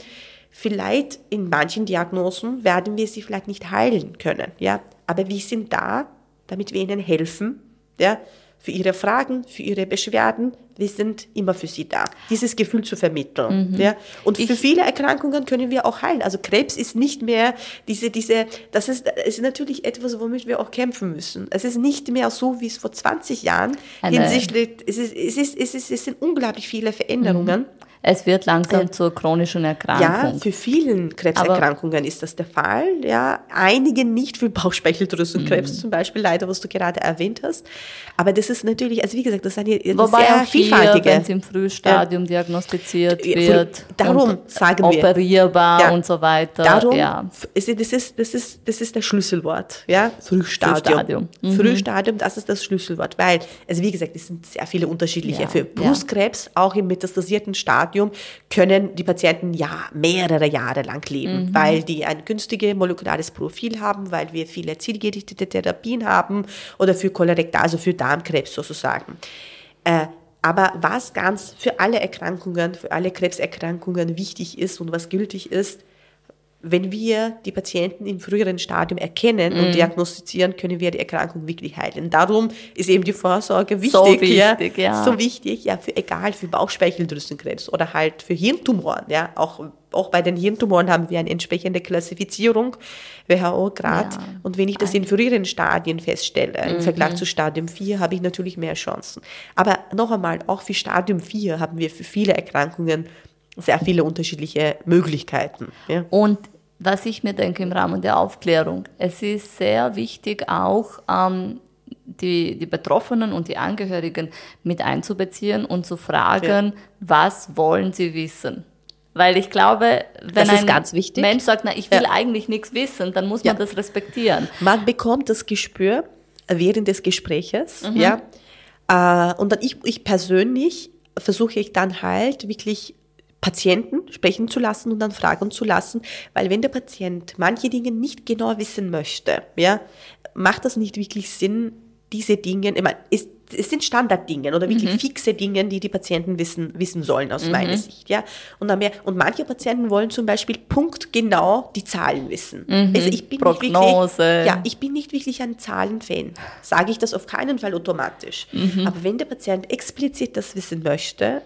vielleicht in manchen Diagnosen werden wir sie vielleicht nicht heilen können, ja, aber wir sind da, damit wir ihnen helfen, ja, für ihre Fragen, für ihre Beschwerden. Wir sind immer für sie da. Dieses Gefühl zu vermitteln. Mhm. Ja? Und ich für viele Erkrankungen können wir auch heilen. Also Krebs ist nicht mehr diese, diese, das ist, ist natürlich etwas, womit wir auch kämpfen müssen. Es ist nicht mehr so, wie es vor 20 Jahren Eine hinsichtlich, es ist, es ist, es ist, es sind unglaublich viele Veränderungen. Mhm es wird langsam äh, zur chronischen Erkrankung. Ja, für vielen Krebserkrankungen Aber ist das der Fall. Ja, einigen nicht für Bauchspeicheldrüsenkrebs mhm. zum Beispiel, leider, was du gerade erwähnt hast. Aber das ist natürlich, also wie gesagt, das ist eine, Wobei sehr vielfältige. Wenn es im Frühstadium ja. diagnostiziert wird, darum sagen wir, operierbar ja. und so weiter. Darum, ja. das ist, das ist, das ist das Schlüsselwort, ja, Frühstadium. Frühstadium. Mhm. Frühstadium, das ist das Schlüsselwort, weil, also wie gesagt, es sind sehr viele unterschiedliche. Für Brustkrebs, auch im metastasierten Stadium, Stadium können die Patienten ja mehrere Jahre lang leben, mhm. weil die ein günstiges molekulares Profil haben, weil wir viele zielgerichtete Therapien haben oder für Kolorektal, also für Darmkrebs sozusagen. Äh, Aber was ganz für alle Erkrankungen, für alle Krebserkrankungen wichtig ist und was gültig ist, wenn wir die Patienten im früheren Stadium erkennen und mhm. diagnostizieren, können wir die Erkrankung wirklich heilen. Darum ist eben die Vorsorge wichtig. So wichtig, ja. ja. So wichtig, ja, für egal, für Bauchspeicheldrüsenkrebs oder halt für Hirntumoren, ja. Auch, auch bei den Hirntumoren haben wir eine entsprechende Klassifizierung, WHO-Grad. Ja. Und wenn ich das in früheren Stadien feststelle, mhm. im Vergleich zu Stadium 4, habe ich natürlich mehr Chancen. Aber noch einmal, auch für Stadium 4 haben wir für viele Erkrankungen sehr viele unterschiedliche Möglichkeiten. Ja. Und was ich mir denke im Rahmen der Aufklärung, es ist sehr wichtig auch, ähm, die, die Betroffenen und die Angehörigen mit einzubeziehen und zu fragen, ja. was wollen sie wissen? Weil ich glaube, wenn ein Mensch sagt, na, ich will ja. eigentlich nichts wissen, dann muss man ja. das respektieren. Man bekommt das Gespür während des Gespräches, mhm. ja. Äh, und dann ich, ich persönlich versuche ich dann halt wirklich Patienten sprechen zu lassen und dann fragen zu lassen, weil wenn der Patient manche Dinge nicht genau wissen möchte, ja, macht das nicht wirklich Sinn, diese Dinge, ich meine, es, es sind Standarddinge oder wirklich mhm. fixe Dinge, die die Patienten wissen, wissen sollen aus mhm. meiner Sicht, ja. Und dann mehr, und manche Patienten wollen zum Beispiel punktgenau die Zahlen wissen. Mhm. Also ich bin Prognose. nicht wirklich, ja, ich bin nicht wirklich ein Zahlenfan. Sage ich das auf keinen Fall automatisch. Mhm. Aber wenn der Patient explizit das wissen möchte,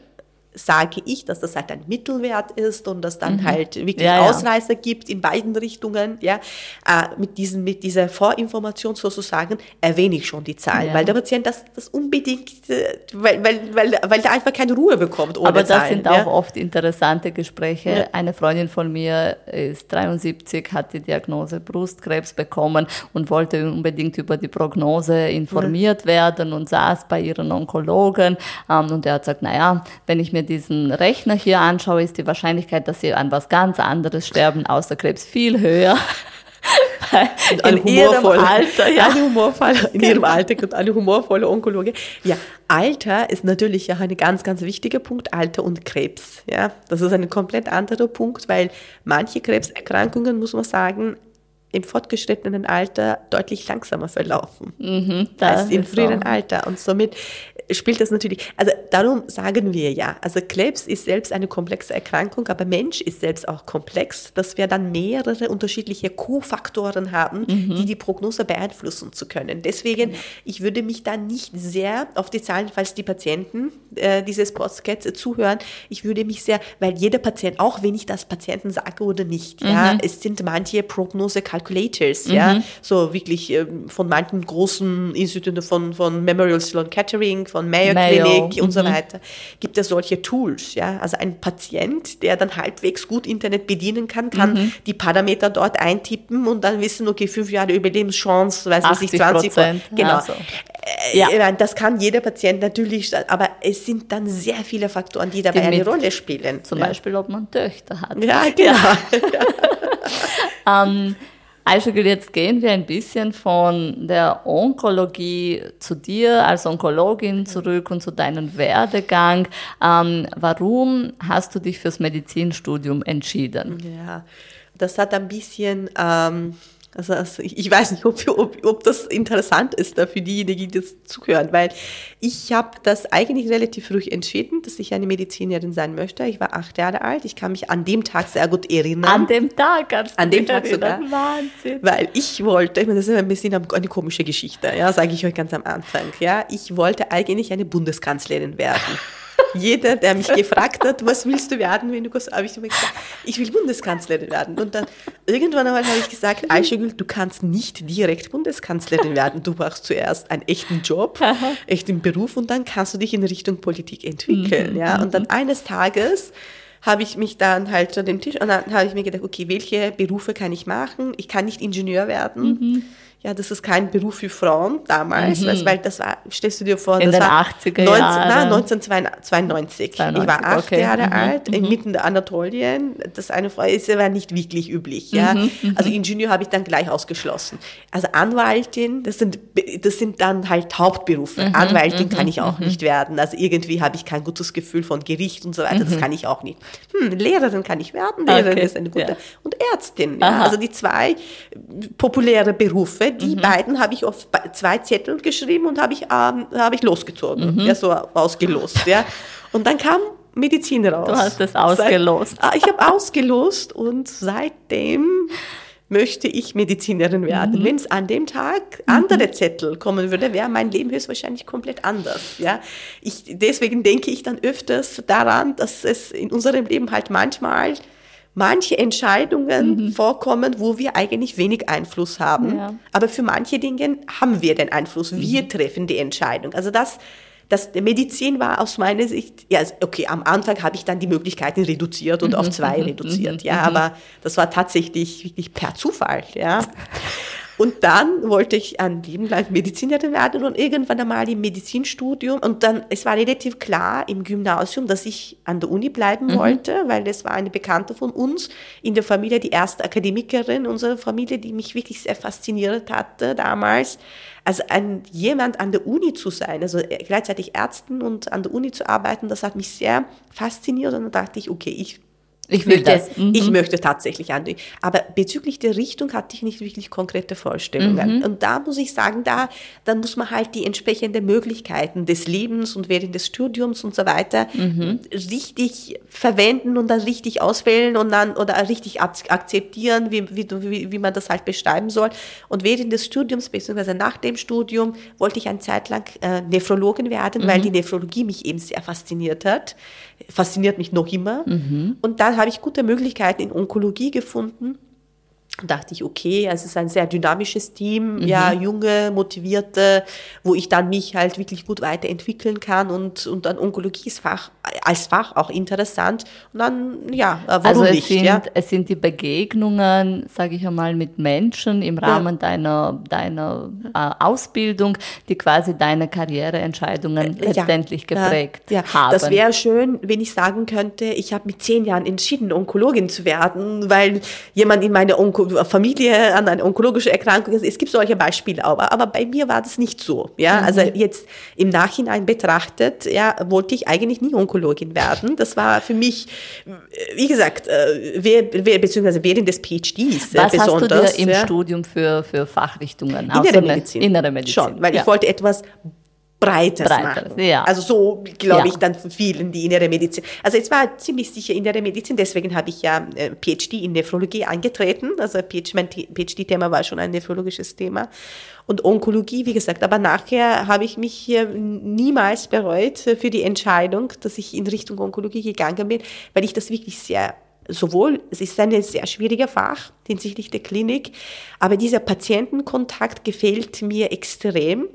sage ich, dass das halt ein Mittelwert ist und dass dann mhm. halt wirklich ja, Ausreißer ja. gibt in beiden Richtungen, ja, äh, mit diesem, mit dieser Vorinformation sozusagen erwähne ich schon die Zahlen, ja. weil der Patient das, das unbedingt, äh, weil, weil, weil, weil der einfach keine Ruhe bekommt ohne Aber das Zahlen, sind auch oft interessante Gespräche. Eine Freundin von mir ist 73, hat die Diagnose Brustkrebs bekommen und wollte unbedingt über die Prognose informiert werden und saß bei ihren Onkologen ähm, und er hat gesagt, naja, wenn ich mir diesen Rechner hier anschaue, ist die Wahrscheinlichkeit, dass sie an was ganz anderes sterben, außer Krebs, viel höher. in ihrem Alter, ja. Alle humorvolle, in ihrem Alter und alle humorvolle Onkologe. Ja, Alter ist natürlich ja ein ganz, ganz wichtiger Punkt, Alter und Krebs. Ja, das ist ein komplett anderer Punkt, weil manche Krebserkrankungen, muss man sagen, im fortgeschrittenen Alter deutlich langsamer verlaufen mhm, als im früheren. Alter. Und somit spielt das natürlich, also darum sagen wir ja, also Krebs ist selbst eine komplexe Erkrankung, aber Mensch ist selbst auch komplex, dass wir dann mehrere unterschiedliche Co-Faktoren haben, mhm. die die Prognose beeinflussen zu können. Deswegen, ja. ich würde mich da nicht sehr auf die Zahlen, falls die Patienten äh, dieses Podcasts zuhören, ich würde mich sehr, weil jeder Patient, auch wenn ich das Patienten sage oder nicht, mhm. ja, es sind manche Prognose-Calculators, mhm. ja, so wirklich äh, von manchen großen Instituten von, von Memorial Sloan Kettering, von Mayo, Mayo. Clinic und mhm. so weiter, gibt es solche Tools. Ja? Also ein Patient, der dann halbwegs gut Internet bedienen kann, kann mhm. die Parameter dort eintippen und dann wissen, okay, fünf Jahre Überlebenschance, weiß ich nicht, 20 Prozent. Genau. Also. Ja. Das kann jeder Patient natürlich, aber es sind dann sehr viele Faktoren, die dabei die eine Rolle spielen. Zum ja. Beispiel, ob man Töchter hat. Ja, genau. Ja. ähm, also jetzt gehen wir ein bisschen von der Onkologie zu dir als Onkologin zurück und zu deinem Werdegang. Ähm, warum hast du dich fürs Medizinstudium entschieden? Ja, das hat ein bisschen... Ähm also, also ich, ich, weiß nicht, ob, ob, ob das interessant ist für diejenigen, die das zuhören, weil ich habe das eigentlich relativ früh entschieden, dass ich eine Medizinerin sein möchte. Ich war acht Jahre alt. Ich kann mich an dem Tag sehr gut erinnern. An dem Tag? Kannst an dem Tag sogar. Wahnsinn. Weil ich wollte, ich meine, das ist ein bisschen eine komische Geschichte, ja, sage ich euch ganz am Anfang. Ja, ich wollte eigentlich eine Bundeskanzlerin werden. Jeder, der mich gefragt hat, was willst du werden, wenn du habe ich immer gesagt, ich will Bundeskanzlerin werden. Und dann irgendwann einmal habe ich gesagt, Aishagül, du kannst nicht direkt Bundeskanzlerin werden. Du brauchst zuerst einen echten Job, echten Beruf und dann kannst du dich in Richtung Politik entwickeln. Mhm. Ja? Und dann mhm. eines Tages habe ich mich dann halt an den Tisch und dann habe ich mir gedacht, okay, welche Berufe kann ich machen? Ich kann nicht Ingenieur werden. Mhm ja, das ist kein Beruf für Frauen damals, mhm. weil das war, stellst du dir vor, in das den war 80er 19, Jahren. Na, 1992. 92, ich war acht okay. Jahre mhm. alt, mhm. inmitten der Anatolien. Das eine Frau ist aber nicht wirklich üblich. Ja? Mhm. mhm. Also Ingenieur habe ich dann gleich ausgeschlossen. Also Anwaltin, das sind, das sind dann halt Hauptberufe. Mhm. Anwaltin kann ich auch nicht werden. Also irgendwie habe ich kein gutes Gefühl von Gericht und so weiter, das kann ich auch nicht. hm, Lehrerin kann ich werden, Lehrerin Okay, ist eine gute, ja. und Ärztin. Ja. Also die zwei populäre Berufe, die beiden habe ich auf zwei Zettel geschrieben und habe ich, ähm, habe ich losgezogen, ja, so ausgelost. Ja. Und dann kam Medizin raus. Du hast es ausgelost. Seit, Ah, ich habe ausgelost und seitdem möchte ich Medizinerin werden. Wenn es an dem Tag andere Zettel kommen würde, wäre mein Leben höchstwahrscheinlich komplett anders. Ja? Ich, deswegen denke ich dann öfters daran, dass es in unserem Leben halt manchmal manche Entscheidungen vorkommen, wo wir eigentlich wenig Einfluss haben. Ja. Aber für manche Dinge haben wir den Einfluss. Wir treffen die Entscheidung. Also das, das Medizin war aus meiner Sicht, ja, okay, am Anfang habe ich dann die Möglichkeiten reduziert und auf zwei reduziert, ja, aber das war tatsächlich wirklich per Zufall, ja. Und dann wollte ich ein Leben lang Medizinerin werden und irgendwann einmal im Medizinstudium. Und dann, es war relativ klar im Gymnasium, dass ich an der Uni bleiben wollte, weil das war eine Bekannte von uns in der Familie, die erste Akademikerin unserer Familie, die mich wirklich sehr fasziniert hatte damals. Also ein, jemand an der Uni zu sein, also gleichzeitig Ärzten und an der Uni zu arbeiten, das hat mich sehr fasziniert. Und dann dachte ich, okay, ich Ich will möchte, das. Mhm. Ich möchte tatsächlich an die. Aber bezüglich der Richtung hatte ich nicht wirklich konkrete Vorstellungen. Mhm. Und da muss ich sagen, da, dann muss man halt die entsprechenden Möglichkeiten des Lebens und während des Studiums und so weiter Mhm. richtig verwenden und dann richtig auswählen und dann oder richtig ak- akzeptieren, wie, wie, wie, man das halt beschreiben soll. Und während des Studiums, beziehungsweise nach dem Studium, wollte ich eine Zeit lang äh, Nephrologin werden, Mhm. weil die Nephrologie mich eben sehr fasziniert hat. Fasziniert mich noch immer. Mhm. Und dann habe ich gute Möglichkeiten in Onkologie gefunden. Dachte ich, okay, es ist ein sehr dynamisches Team, ja, junge, motivierte, wo ich dann mich halt wirklich gut weiterentwickeln kann und, und dann Onkologie ist Fach, als Fach auch interessant. Und dann, ja, äh, warum Also es nicht, sind, ja? es sind die Begegnungen, sage ich einmal, mit Menschen im Rahmen deiner, deiner äh, Ausbildung, die quasi deine Karriereentscheidungen letztendlich geprägt ja, ja. haben. Das wäre schön, wenn ich sagen könnte, ich habe mit zehn Jahren entschieden, Onkologin zu werden, weil jemand in meiner Onko Familie an eine onkologische Erkrankung ist. Es gibt solche Beispiele auch, aber bei mir war das nicht so. Ja, also jetzt im Nachhinein betrachtet, ja, wollte ich eigentlich nie Onkologin werden. Das war für mich, wie gesagt, äh, wer, wer, beziehungsweise während des PhDs äh, Was hast du besonders. dir im ja. Studium für, für Fachrichtungen Innere Medizin. Innere Medizin. Schon, weil ja. ich wollte etwas Breiteres, Breiteres, machen. ja. Also so, glaube Ja. ich, dann für vielen die innere Medizin. Also es war ziemlich sicher innere Medizin, deswegen habe ich ja äh, PhD in Nephrologie angetreten. Also PhD, mein PhD-Thema war schon ein nephrologisches Thema. Und Onkologie, wie gesagt, aber nachher habe ich mich niemals bereut äh, für die Entscheidung, dass ich in Richtung Onkologie gegangen bin, weil ich das wirklich sehr sowohl, es ist ein sehr schwieriger Fach hinsichtlich der Klinik, aber dieser Patientenkontakt gefällt mir extrem,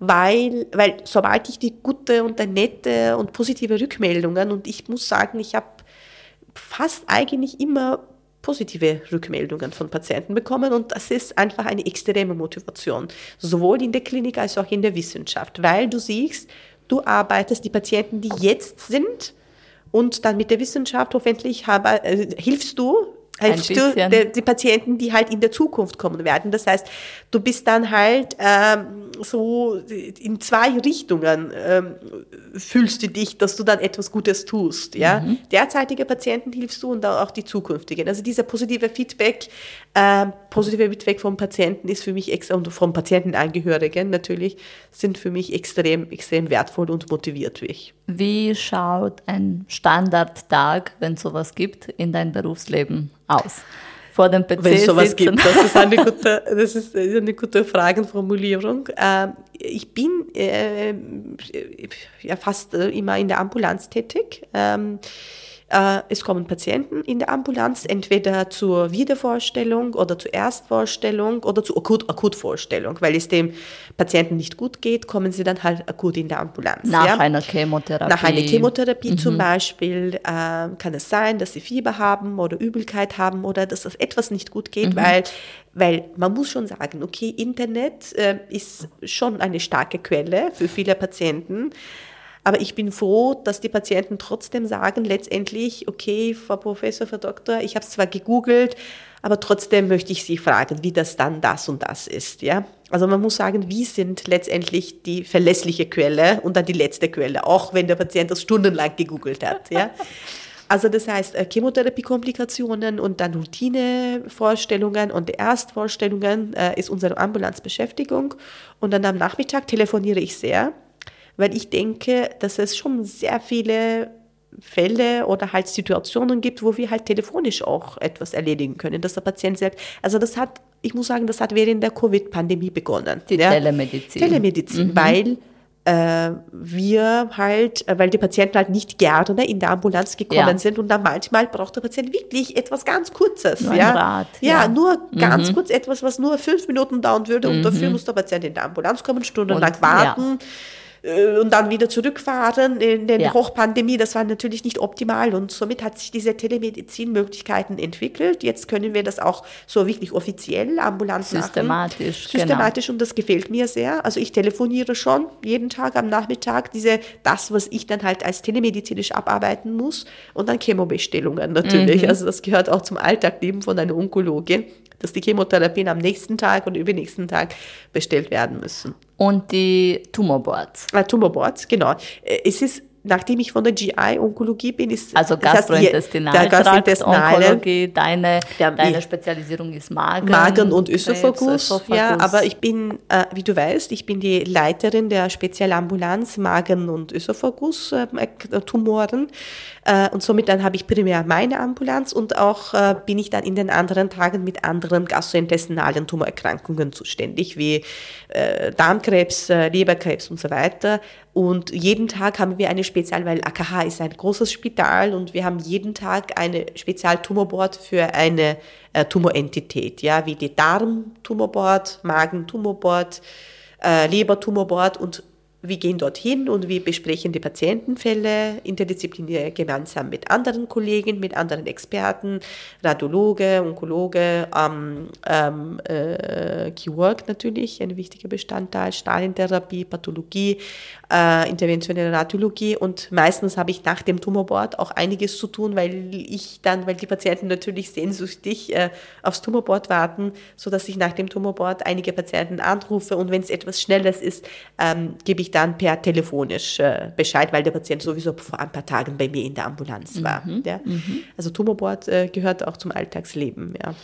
weil, weil sobald ich die gute und nette und positive Rückmeldungen und ich muss sagen, ich habe fast eigentlich immer positive Rückmeldungen von Patienten bekommen und das ist einfach eine extreme Motivation, sowohl in der Klinik als auch in der Wissenschaft, weil du siehst, du arbeitest die Patienten, die jetzt sind und dann mit der Wissenschaft hoffentlich habe, äh, hilfst du, hilfst du der, die Patienten, die halt in der Zukunft kommen werden. Das heißt, du bist dann halt ähm, so in zwei Richtungen ähm, fühlst du dich, dass du dann etwas Gutes tust. Ja? Mhm. Derzeitige Patienten hilfst du und auch die zukünftigen. Also dieser positive Feedback, äh, positive Feedback vom Patienten ist für mich extra und vom Patientenangehörigen natürlich sind für mich extrem, extrem wertvoll und motiviert mich. Wie schaut ein Standardtag, wenn es sowas gibt, in dein Berufsleben aus? Vor dem PC Wenn es sowas sitzen. gibt, das ist eine gute, das ist eine gute Fragenformulierung. Ähm, ich bin äh, ja fast äh, immer in der Ambulanz tätig. Äh, es kommen Patienten in der Ambulanz, entweder zur Wiedervorstellung oder zur Erstvorstellung oder zur Akut Akutvorstellung, weil es dem Patienten nicht gut geht, kommen sie dann halt akut in der Ambulanz. Nach ja? einer Chemotherapie. Nach einer Chemotherapie zum Mhm. Beispiel äh, kann es sein, dass sie Fieber haben oder Übelkeit haben oder dass das etwas nicht gut Mhm. geht, weil, weil man muss schon sagen, okay, Internet äh, ist schon eine starke Quelle für viele Patienten. Aber ich bin froh, dass die Patienten trotzdem sagen, letztendlich, okay, Frau Professor, Frau Doktor, ich habe es zwar gegoogelt, aber trotzdem möchte ich Sie fragen, wie das dann das und das ist. Ja? Also man muss sagen, wie sind letztendlich die verlässliche Quelle und dann die letzte Quelle, auch wenn der Patient das stundenlang gegoogelt hat. Ja? Also das heißt, äh, Chemotherapie-Komplikationen und dann Routinevorstellungen und Erstvorstellungen äh, ist unsere Ambulanzbeschäftigung. Und dann am Nachmittag telefoniere ich sehr, weil ich denke, dass es schon sehr viele Fälle oder halt Situationen gibt, wo wir halt telefonisch auch etwas erledigen können, dass der Patient selbst, also das hat, ich muss sagen, das hat während der Covid-Pandemie begonnen. Die ja? Telemedizin. Telemedizin, mhm. weil äh, wir halt, äh, weil die Patienten halt nicht gerne in der Ambulanz gekommen ja. sind und dann manchmal braucht der Patient wirklich etwas ganz Kurzes. Nur ja? Rat, ja, ja, nur ganz mhm. kurz etwas, was nur fünf Minuten dauern würde und mhm. dafür muss der Patient in der Ambulanz kommen, stundenlang warten. Ja und dann wieder zurückfahren in der ja. Hochpandemie, das war natürlich nicht optimal und somit hat sich diese Telemedizin-Möglichkeiten entwickelt. Jetzt können wir das auch so wirklich offiziell ambulant Systematisch, machen. Systematisch genau. und das gefällt mir sehr. Also ich telefoniere schon jeden Tag am Nachmittag diese, das, was ich dann halt als telemedizinisch abarbeiten muss und dann Chemobestellungen natürlich. Mhm. Also das gehört auch zum Alltagleben von einer Onkologin dass die Chemotherapien am nächsten Tag und übernächsten Tag bestellt werden müssen. Und die Tumorboards. Äh, Tumorboards, genau. Äh, es ist nachdem ich von der GI-Onkologie bin, ist also Gastrointestinal-Onkologie, deine, ja, deine Spezialisierung ist Magen, Magen und Ösophagus. Ja, aber ich bin, äh, wie du weißt, ich bin die Leiterin der Spezialambulanz Magen und Ösophagus-Tumoren äh, und somit dann habe ich primär meine Ambulanz und auch äh, bin ich dann in den anderen Tagen mit anderen gastrointestinalen Tumorerkrankungen zuständig, wie äh, Darmkrebs, äh, Leberkrebs und so weiter. Und jeden Tag haben wir eine Spezial, weil AKH ist ein großes Spital und wir haben jeden Tag eine Spezialtumorboard für eine äh, Tumorentität, ja, wie die Darmtumorboard, Magentumorboard, äh, Lebertumorboard und wir gehen dorthin und wir besprechen die Patientenfälle interdisziplinär gemeinsam mit anderen Kollegen, mit anderen Experten, Radiologe, Onkologe, ähm, ähm, äh, Chirurg natürlich, ein wichtiger Bestandteil, Stahlentherapie, Pathologie, äh, interventionelle Radiologie und meistens habe ich nach dem Tumorboard auch einiges zu tun, weil ich dann, weil die Patienten natürlich sehnsüchtig äh, aufs Tumorboard warten, so dass ich nach dem Tumorboard einige Patienten anrufe und wenn es etwas Schnelles ist, ähm, gebe ich ich dann per telefonisch äh, Bescheid, weil der Patient sowieso vor ein paar Tagen bei mir in der Ambulanz war. Mhm. Ja. Mhm. Also Tumorboard äh, gehört auch zum Alltagsleben. Ja.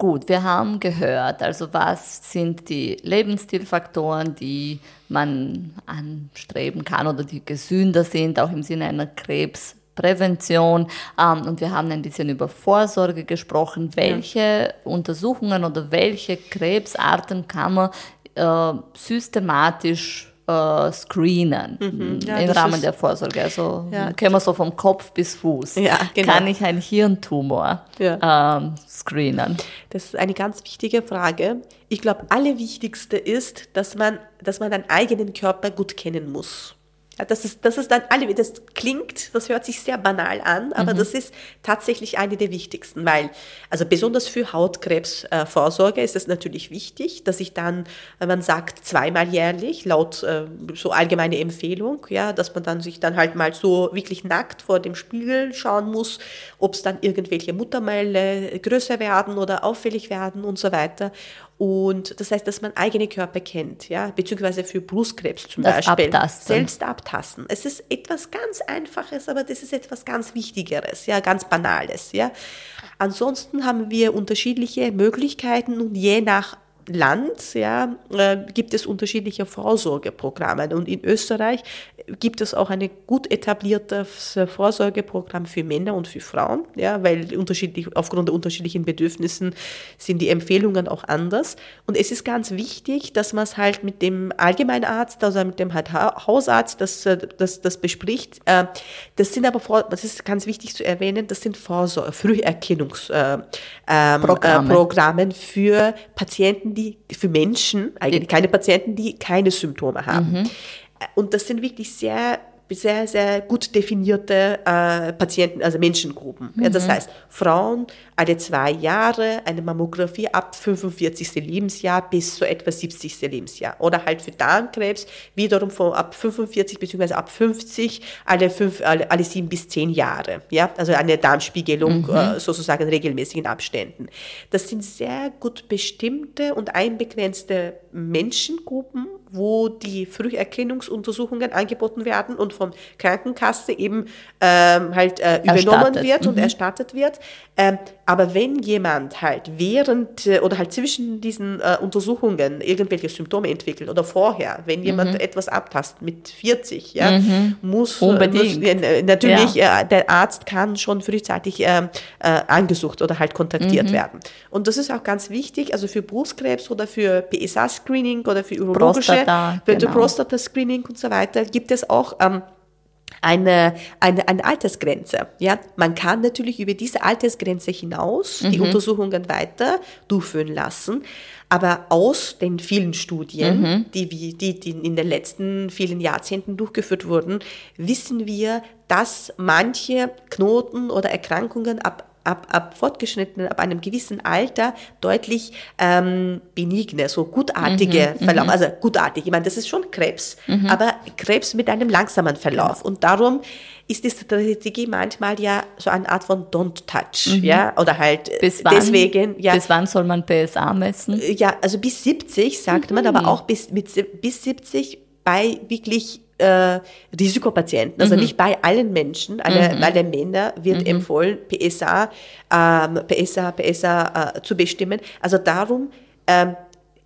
Gut, wir haben gehört, also was sind die Lebensstilfaktoren, die man anstreben kann oder die gesünder sind, auch im Sinne einer Krebsprävention. Ähm, und wir haben ein bisschen über Vorsorge gesprochen. Welche. Untersuchungen oder welche Krebsarten kann man äh, systematisch äh, screenen mhm. ja, im Rahmen der Vorsorge. Also ja. können wir so vom Kopf bis Fuß. Ja, genau. Kann ich einen Hirntumor ja. ähm, screenen? Das ist eine ganz wichtige Frage. Ich glaube, allerwichtigste ist, dass man, dass man den eigenen Körper gut kennen muss. Das ist, das ist dann alle, das klingt, das hört sich sehr banal an, aber mhm. das ist tatsächlich eine der wichtigsten, weil, also besonders für Hautkrebsvorsorge äh, ist es natürlich wichtig, dass ich dann, wenn man sagt, zweimal jährlich, laut äh, so allgemeine Empfehlung, ja, dass man dann sich dann halt mal so wirklich nackt vor dem Spiegel schauen muss, ob es dann irgendwelche Muttermeile größer werden oder auffällig werden und so weiter. Und das heißt, dass man eigene Körper kennt, ja, beziehungsweise für Brustkrebs zum das Beispiel. Abtasten. Selbst abtasten. Es ist etwas ganz Einfaches, aber das ist etwas ganz Wichtigeres, ja, ganz Banales, ja. Ansonsten haben wir unterschiedliche Möglichkeiten und je nach Land ja, äh, gibt es unterschiedliche Vorsorgeprogramme. Und in Österreich gibt es auch ein gut etabliertes Vorsorgeprogramm für Männer und für Frauen, ja, weil unterschiedlich, aufgrund der unterschiedlichen Bedürfnissen sind die Empfehlungen auch anders. Und es ist ganz wichtig, dass man es halt mit dem Allgemeinarzt, also mit dem halt Hausarzt, das, äh, das, das bespricht. Äh, das sind aber, das ist ganz wichtig zu erwähnen, das sind Vorsorge, Früherkennungsprogramme ähm, ähm für Patienten, die, für Menschen, eigentlich keine Patienten, die keine Symptome haben. Mhm. Und das sind wirklich sehr sehr, sehr gut definierte äh, Patienten, also Menschengruppen. Mhm. Ja, das mhm. heißt, Frauen alle zwei Jahre eine Mammographie ab 45. Lebensjahr bis zu etwa 70. Lebensjahr. Oder halt für Darmkrebs wiederum von ab 45 bzw. ab 50 alle, fünf, alle, alle sieben bis zehn Jahre. Ja, also eine Darmspiegelung mhm. äh, sozusagen in regelmäßigen Abständen. Das sind sehr gut bestimmte und einbegrenzte Menschengruppen, wo die Früherkennungsuntersuchungen angeboten werden und vom Krankenkasse eben ähm, halt äh, übernommen erstattet. wird und mhm. erstattet wird. Ähm, aber wenn jemand halt während äh, oder halt zwischen diesen äh, Untersuchungen irgendwelche Symptome entwickelt oder vorher, wenn jemand mhm. etwas abtastet mit 40, ja, mhm. muss, Unbedingt. muss äh, natürlich ja. Äh, der Arzt kann schon frühzeitig ähm, äh, angesucht oder halt kontaktiert mhm. werden. Und das ist auch ganz wichtig, also für Brustkrebs oder für PSA-Screening oder für urologische, Prostata, für genau. Prostata-Screening und so weiter gibt es auch ähm, eine, eine, eine Altersgrenze. Ja, man kann natürlich über diese Altersgrenze hinaus mhm. die Untersuchungen weiter durchführen lassen. Aber aus den vielen Studien, mhm. die, die, die in den letzten vielen Jahrzehnten durchgeführt wurden, wissen wir, dass manche Knoten oder Erkrankungen ab ab, ab fortgeschritten, ab einem gewissen Alter deutlich ähm, benigne, so gutartige mhm, Verlauf. Mhm. Also gutartig, ich meine, das ist schon Krebs, mhm. aber Krebs mit einem langsamen Verlauf. Genau. Und darum ist die Strategie manchmal ja so eine Art von Don't Touch, mhm. ja, oder halt bis wann, deswegen, ja. Bis wann soll man PSA messen? Ja, also bis 70 sagt man, aber mhm. auch bis, mit, bis 70 bei wirklich äh, Risikopatienten, also mhm. nicht bei allen Menschen, alle, mhm. alle Männer wird mhm. empfohlen, PSA, ähm, PSA, PSA äh, zu bestimmen. Also darum, ähm,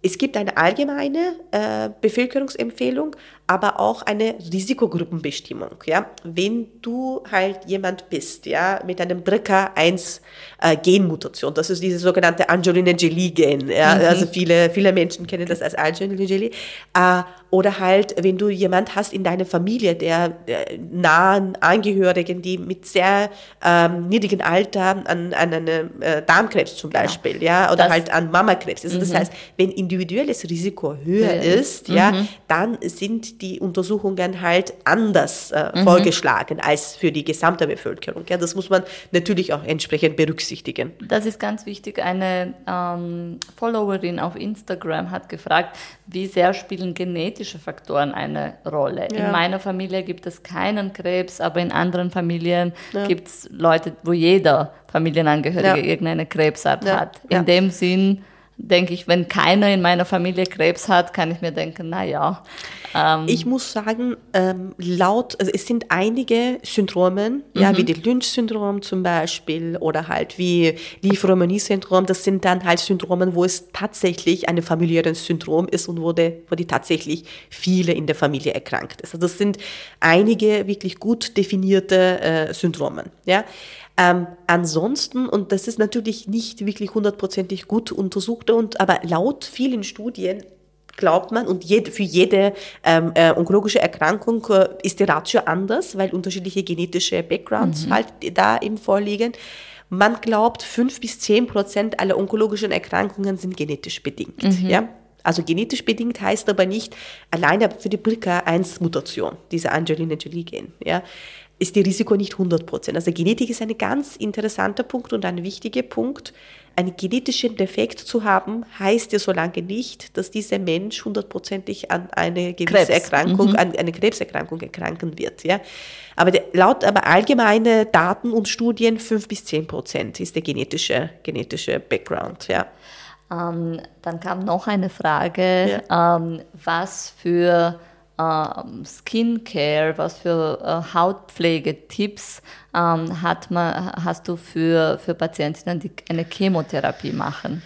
es gibt eine allgemeine äh, Bevölkerungsempfehlung, aber auch eine Risikogruppenbestimmung. Ja? Wenn du halt jemand bist, ja, mit einem BRCA1 äh, Genmutation, das ist diese sogenannte Angelina Jolie Gen, ja? Mhm. also viele, viele Menschen kennen das als Angelina Jolie, äh, oder halt, wenn du jemand hast in deiner Familie, der, der nahen Angehörigen, die mit sehr ähm, niedrigem Alter an, an einem äh, Darmkrebs zum Beispiel, ja, ja oder das, halt an Mamakrebs. Also mhm. das heißt, wenn individuelles Risiko höher ja. ist, ja, mhm. dann sind die Untersuchungen halt anders äh, mhm. vorgeschlagen als für die gesamte Bevölkerung. Ja, das muss man natürlich auch entsprechend berücksichtigen. Das ist ganz wichtig. Eine ähm, Followerin auf Instagram hat gefragt, wie sehr spielen genetische genetische Faktoren eine Rolle. Ja. In meiner Familie gibt es keinen Krebs, aber in anderen Familien ja. gibt es Leute, wo jeder Familienangehörige ja. irgendeine Krebsart hat. In dem Sinn denke ich, wenn keiner in meiner Familie Krebs hat, kann ich mir denken, na ja. Ähm ich muss sagen, ähm, laut, also es sind einige Syndrome, mhm. ja, wie die Lynch-Syndrom zum Beispiel oder halt wie Lieferomanie-Syndrom, das sind dann halt Syndrome, wo es tatsächlich ein familiäres Syndrom ist und wo, de, wo die tatsächlich viele in der Familie erkrankt ist. Also das sind einige wirklich gut definierte äh, Syndrome, ja. Ähm, ansonsten, und das ist natürlich nicht wirklich hundertprozentig gut untersucht, und, aber laut vielen Studien glaubt man, und jede, für jede ähm, äh, onkologische Erkrankung äh, ist die Ratio anders, weil unterschiedliche genetische Backgrounds mhm. halt da eben vorliegen. Man glaubt, fünf bis zehn Prozent aller onkologischen Erkrankungen sind genetisch bedingt. Mhm. Ja? Also genetisch bedingt heißt aber nicht alleine für die BRCA1-Mutation, diese Angelina Jolie-Gen. Ja? Ist die Risiko nicht 100 Prozent. Also Genetik ist ein ganz interessanter Punkt und ein wichtiger Punkt. Einen genetischen Defekt zu haben, heißt ja so lange nicht, dass dieser Mensch hundertprozentig an eine gewisse Krebs. Erkrankung, mhm. an eine Krebserkrankung erkranken wird. Ja? Aber der, laut aber allgemeine Daten und Studien, 5 bis 10 Prozent ist der genetische, genetische Background. Ja. Ähm, dann kam noch eine Frage, ja. ähm, was für ähm, Skincare, was für äh, Hautpflegetipps ähm, hat man, hast du für, für Patientinnen, die eine Chemotherapie machen?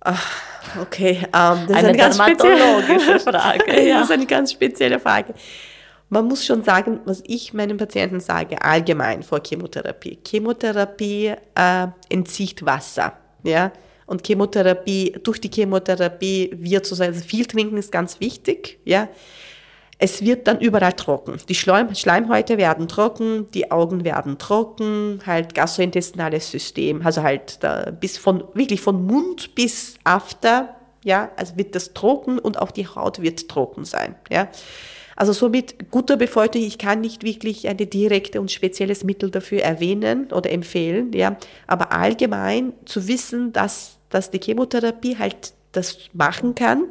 Ach, okay, ähm, das eine, eine ganz dermatologische Frage. ja. Das ist eine ganz spezielle Frage. Man muss schon sagen, was ich meinen Patienten sage, allgemein vor Chemotherapie. Chemotherapie äh, entzieht Wasser, ja. Und Chemotherapie, durch die Chemotherapie wird sozusagen, also viel trinken ist ganz wichtig, ja. Es wird dann überall trocken. Die Schleim Schleimhäute werden trocken, die Augen werden trocken, halt gastrointestinales System, also halt da bis von, wirklich von Mund bis After, ja, also wird das trocken und auch die Haut wird trocken sein, ja. Also somit guter Befeuchtung, ich kann nicht wirklich eine direkte und spezielles Mittel dafür erwähnen oder empfehlen, ja, aber allgemein zu wissen, dass, dass die Chemotherapie halt das machen kann,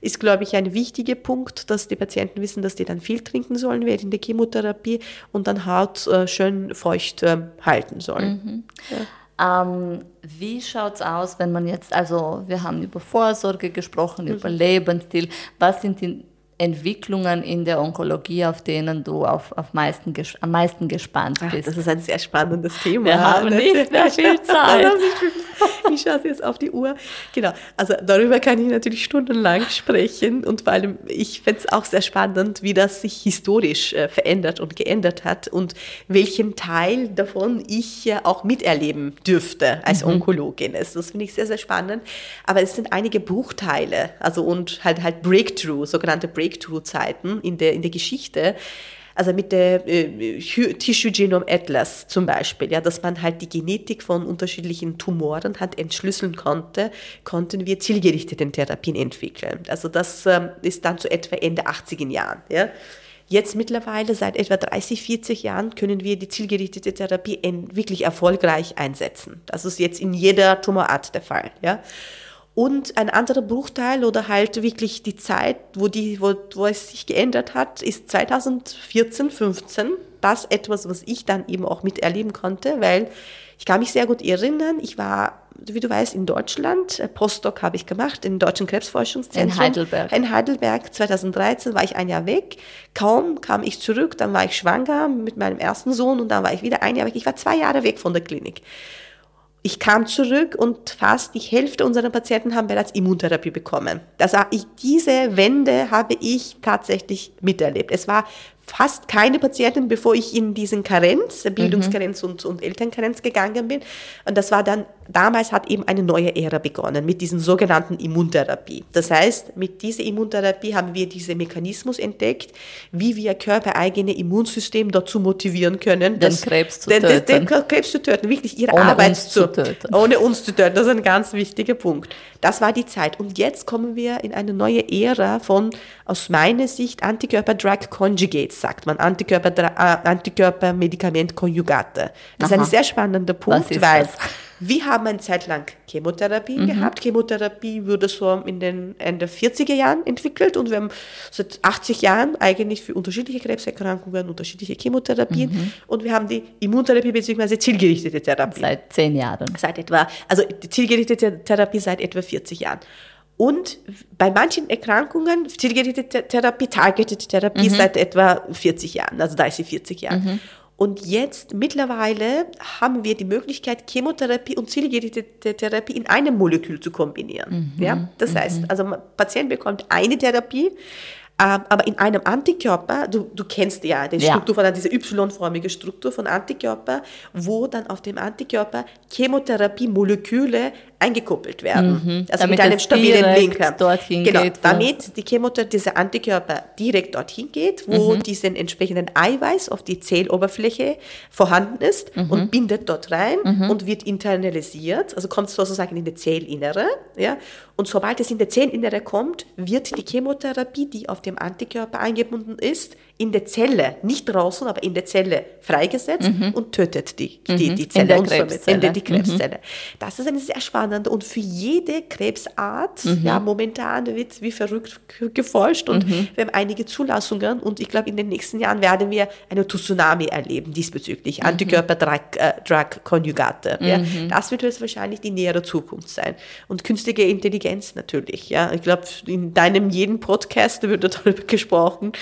ist, glaube ich, ein wichtiger Punkt, dass die Patienten wissen, dass die dann viel trinken sollen während der Chemotherapie und dann Haut äh, schön feucht äh, halten sollen. Mhm. Ja. Ähm, wie schaut es aus, wenn man jetzt, also wir haben über Vorsorge gesprochen, mhm. über Lebensstil, was sind die Entwicklungen in der Onkologie, auf denen du auf, auf meisten, am meisten gespannt bist? Ach, das ist ein sehr spannendes Thema. Wir haben nicht mehr viel Zeit. ich schaue jetzt auf die Uhr. Genau, also darüber kann ich natürlich stundenlang sprechen und vor allem, ich finde es auch sehr spannend, wie das sich historisch äh, verändert und geändert hat und welchen Teil davon ich ja auch miterleben dürfte als mhm. Onkologin. Das finde ich sehr, sehr spannend. Aber es sind einige Bruchteile, also und halt halt Breakthrough, sogenannte Breakthrough Breakthrough-Zeiten in der, in der Geschichte, also mit der äh, Tissue Genome Atlas zum Beispiel, ja, dass man halt die Genetik von unterschiedlichen Tumoren hat entschlüsseln konnte, konnten wir zielgerichtete Therapien entwickeln. Also das ähm, ist dann zu etwa Ende 80er Jahren. Ja. Jetzt mittlerweile, seit etwa 30, 40 Jahren, können wir die zielgerichtete Therapie wirklich erfolgreich einsetzen. Das ist jetzt in jeder Tumorart der Fall. Ja. Und ein anderer Bruchteil oder halt wirklich die Zeit, wo, die, wo, wo es sich geändert hat, ist 2014, 15. Das etwas, was ich dann eben auch miterleben konnte, weil ich kann mich sehr gut erinnern, ich war, wie du weißt, in Deutschland, äh, Postdoc habe ich gemacht, im Deutschen Krebsforschungszentrum. In Heidelberg. In Heidelberg, 2013 war ich ein Jahr weg. Kaum kam ich zurück, dann war ich schwanger mit meinem ersten Sohn und dann war ich wieder ein Jahr weg. Ich war zwei Jahre weg von der Klinik. Ich kam zurück und fast die Hälfte unserer Patienten haben bereits Immuntherapie bekommen. Also ich, diese Wende habe ich tatsächlich miterlebt. Es war fast keine Patienten, bevor ich in diesen Karenz, Bildungskarenz mhm. und, und Elternkarenz gegangen bin. Und das war dann, damals hat eben eine neue Ära begonnen mit diesen sogenannten Immuntherapie. Das heißt, mit dieser Immuntherapie haben wir diesen Mechanismus entdeckt, wie wir körpereigene Immunsystem dazu motivieren können, den das, Krebs zu den, töten. Den, Krebs zu töten, wirklich ihre ohne Arbeit uns zu, töten. Ohne uns zu töten. Das ist ein ganz wichtiger Punkt. Das war die Zeit. Und jetzt kommen wir in eine neue Ära von, aus meiner Sicht, Antikörper-Drug-Conjugates sagt man, Antikörper-Medikament-Konjugate. Äh, das ist ein sehr spannender Punkt, weil das? wir haben eine Zeit lang Chemotherapie mhm. gehabt. Chemotherapie wurde so in den Ende 40er Jahren entwickelt und wir haben seit 80 Jahren eigentlich für unterschiedliche Krebserkrankungen unterschiedliche Chemotherapien mhm. und wir haben die Immuntherapie bzw. zielgerichtete Therapie. Seit zehn Jahren. Seit etwa, also die zielgerichtete Therapie seit etwa 40 Jahren. Und bei manchen Erkrankungen, zielgerichtete Therapie, targeted Therapie mhm. seit etwa 40 Jahren, also 30, 40 Jahren. Mhm. Und jetzt mittlerweile haben wir die Möglichkeit, Chemotherapie und zielgerichtete Therapie in einem Molekül zu kombinieren. Mhm. Ja, das heißt, mhm. also Patient bekommt eine Therapie, aber in einem Antikörper, du, du kennst ja die Struktur ja. von dieser Y-förmige Struktur von Antikörper, wo dann auf dem Antikörper Chemotherapie-Moleküle eingekuppelt werden. Mhm. Also damit mit einem stabilen Linker. Dorthin genau, geht, damit die Chemotherapie, dieser Antikörper direkt dorthin geht, wo mhm. diesen entsprechenden Eiweiß auf die Zelloberfläche vorhanden ist mhm. und bindet dort rein mhm. und wird internalisiert, also kommt sozusagen in die Zellinnere. Ja? Und sobald es in die Zellinnere kommt, wird die Chemotherapie, die auf dem Antikörper eingebunden ist, in der Zelle, nicht draußen, aber in der Zelle freigesetzt mhm. und tötet die, die, mhm. die Zelle Krebszelle. In die Krebszelle. Mhm. Das ist eine sehr spannende und für jede Krebsart, mhm. ja, momentan wird wie verrückt geforscht und mhm. wir haben einige Zulassungen und ich glaube, in den nächsten Jahren werden wir eine Tsunami erleben diesbezüglich, mhm. Antikörper-Drug-Konjugate. Äh, ja. Mhm. Das wird jetzt wahrscheinlich die nähere Zukunft sein. Und künstliche Intelligenz natürlich, ja. Ich glaube, in deinem jeden Podcast wird darüber gesprochen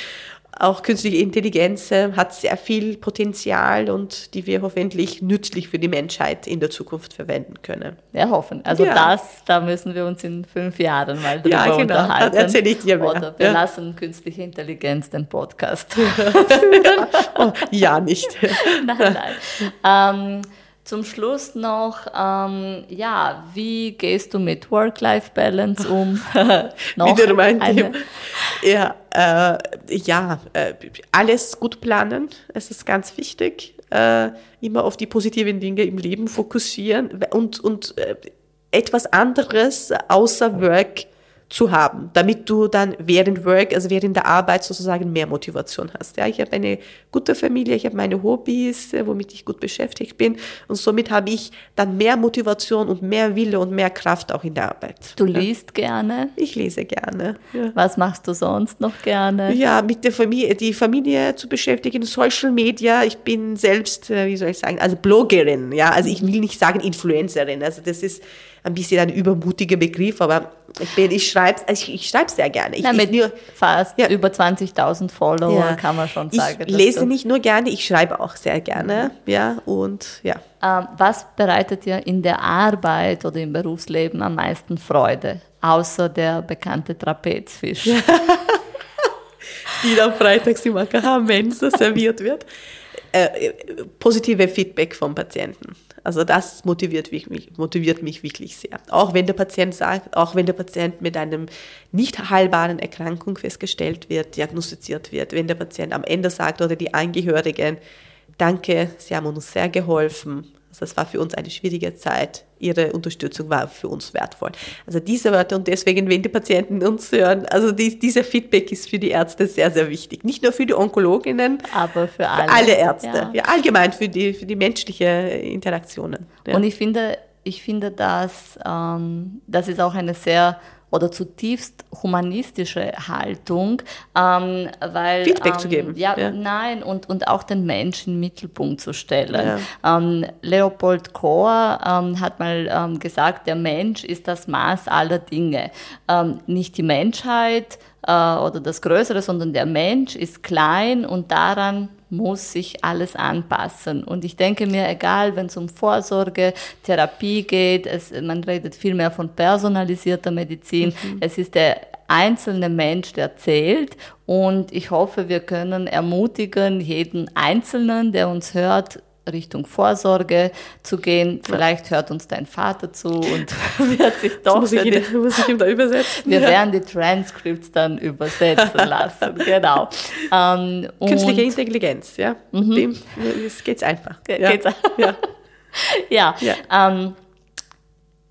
auch künstliche Intelligenz äh, hat sehr viel Potenzial und die wir hoffentlich nützlich für die Menschheit in der Zukunft verwenden können. Ja, hoffen. Also ja. das, da müssen wir uns in fünf Jahren mal drüber ja, genau. unterhalten. Das erzähle ich dir mehr. Oder wir ja. lassen künstliche Intelligenz den Podcast. oh, ja, nicht. nein, nein. Ähm, zum Schluss noch, ähm, ja, wie gehst du mit Work-Life-Balance um? Wieder mein eine. Ja, äh, ja äh, alles gut planen, es ist ganz wichtig. Äh, immer auf die positiven Dinge im Leben fokussieren und, und äh, etwas anderes außer Work zu haben, damit du dann während Work, also während der Arbeit sozusagen mehr Motivation hast. Ja, ich habe eine gute Familie, ich habe meine Hobbys, äh, womit ich gut beschäftigt bin und somit habe ich dann mehr Motivation und mehr Wille und mehr Kraft auch in der Arbeit. Du liest ja. gerne? Ich lese gerne. Ja. Was machst du sonst noch gerne? Ja, mit der Familie, die Familie zu beschäftigen, Social Media. Ich bin selbst, äh, wie soll ich sagen, also Bloggerin. Ja, also ich will nicht sagen Influencerin. Also das ist ein bisschen ein übermutiger Begriff, aber Ich, bin, ich schreibe ich, ich schreib sehr gerne. Ich, Na, mit ich, fast ja. über 20.000 Follower ja. kann man schon sagen. Ich lese nicht nur gerne, ich schreibe auch sehr gerne. Ja, und ja. Ähm, was bereitet dir in der Arbeit oder im Berufsleben am meisten Freude, außer der bekannte Trapezfisch? Die dann freitags im AKH-Mensa serviert wird. Äh, positive Feedback vom Patienten. Also das motiviert mich, motiviert mich wirklich sehr. Auch wenn der Patient sagt, auch wenn der Patient mit einem nicht heilbaren Erkrankung festgestellt wird, diagnostiziert wird, wenn der Patient am Ende sagt oder die Angehörigen, danke, Sie haben uns sehr geholfen, das war für uns eine schwierige Zeit. Ihre Unterstützung war für uns wertvoll. Also diese Wörter und deswegen, wenn die Patienten uns hören, also die, dieser Feedback ist für die Ärzte sehr, sehr wichtig. Nicht nur für die Onkologinnen, aber für alle, für alle Ärzte. Ja. ja. allgemein für die, für die menschliche Interaktionen. Ja. Und ich finde, ich finde, dass ähm, das ist auch eine sehr oder zutiefst humanistische Haltung, ähm, weil Feedback ähm, zu geben. Ja, ja, nein und und auch den Menschen im Mittelpunkt zu stellen. Ja. Ähm, Leopold Kohr ähm, hat mal ähm, gesagt, der Mensch ist das Maß aller Dinge, ähm, nicht die Menschheit äh, oder das Größere, sondern der Mensch ist klein und daran muss sich alles anpassen. Und ich denke mir, egal, wenn es um Vorsorge, Therapie geht, es, man redet viel mehr von personalisierter Medizin. Mhm. Es ist der einzelne Mensch, der zählt. Und ich hoffe, wir können ermutigen, jeden Einzelnen, der uns hört, Richtung Vorsorge zu gehen. Vielleicht hört uns dein Vater zu und wird sich doch. muss, ich ihn, die, muss ich ihm da übersetzen? Wir ja. werden die Transcripts dann übersetzen lassen. genau. Ähm, Künstliche Intelligenz, ja. Mhm. Dem geht's einfach. Ge ja. Geht's ja. ja. ja. Ähm,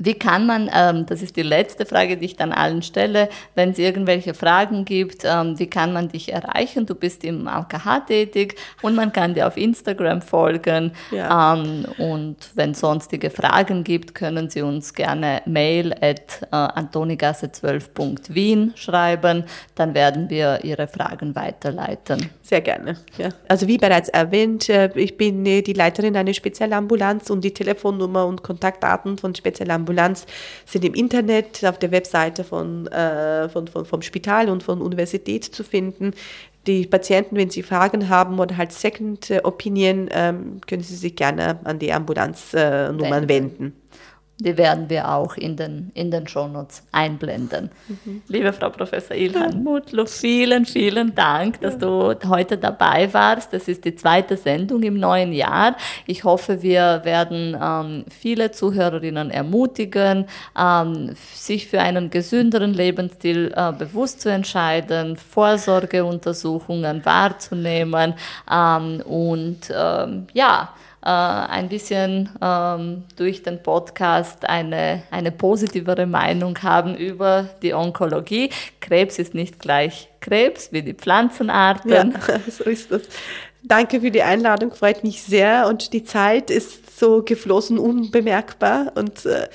wie kann man, ähm, das ist die letzte Frage, die ich dann allen stelle, wenn es irgendwelche Fragen gibt, ähm, wie kann man dich erreichen? Du bist im AKH tätig und man kann dir auf Instagram folgen. Ja. Ähm, und wenn es sonstige Fragen gibt, können Sie uns gerne mail at äh, antonigasse12.wien schreiben. Dann werden wir Ihre Fragen weiterleiten. Sehr gerne. Ja. Also wie bereits erwähnt, äh, ich bin äh, die Leiterin einer Spezialambulanz und die Telefonnummer und Kontaktdaten von Spezialambulanz Ambulanz sind im Internet auf der Webseite von, äh, von, von, vom Spital und von Universität zu finden. Die Patienten, wenn sie Fragen haben oder halt Second Opinion, ähm, können sie sich gerne an die Ambulanznummern äh, wenden. Die werden wir auch in den, in den Shownotes einblenden. Mhm. Liebe Frau Professor Ilhan Mutlu, vielen, vielen Dank, dass du heute dabei warst. Das ist die zweite Sendung im neuen Jahr. Ich hoffe, wir werden ähm, viele Zuhörerinnen ermutigen, ähm, sich für einen gesünderen Lebensstil äh, bewusst zu entscheiden, Vorsorgeuntersuchungen wahrzunehmen ähm, und ähm, ja, äh, ein bisschen ähm, durch den Podcast eine, eine positivere Meinung haben über die Onkologie. Krebs ist nicht gleich Krebs wie die Pflanzenarten. Ja, so ist das. Danke für die Einladung, freut mich sehr und die Zeit ist so geflossen, unbemerkbar und äh,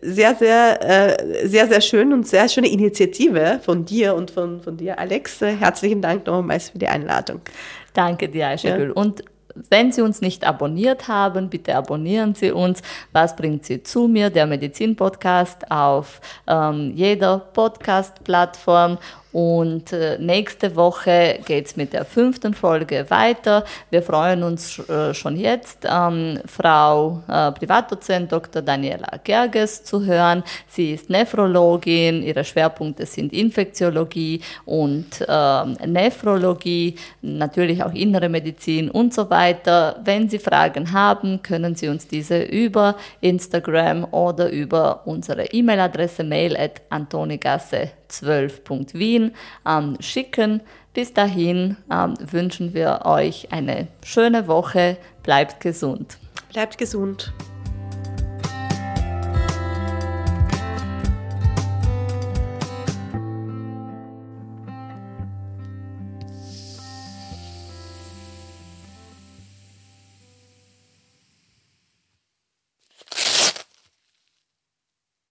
sehr, sehr, äh, sehr, sehr schön und sehr schöne Initiative von dir und von, von dir, Alex. Herzlichen Dank nochmals für die Einladung. Danke dir, Aisha ja. Und wenn Sie uns nicht abonniert haben, bitte abonnieren Sie uns. Was bringt Sie zu mir? Der Medizin-Podcast auf ähm, jeder Podcast-Plattform und äh, nächste Woche geht's mit der fünften Folge weiter. Wir freuen uns äh, schon jetzt, ähm, Frau äh, Privatdozent Dr. Daniela Gerges zu hören. Sie ist Nephrologin, ihre Schwerpunkte sind Infektiologie und ähm, Nephrologie, natürlich auch innere Medizin und so weiter. Wenn Sie Fragen haben, können Sie uns diese über Instagram oder über unsere E-Mail-Adresse mail at antonigasse 12.wien ähm, schicken. Bis dahin ähm, wünschen wir euch eine schöne Woche. Bleibt gesund. Bleibt gesund.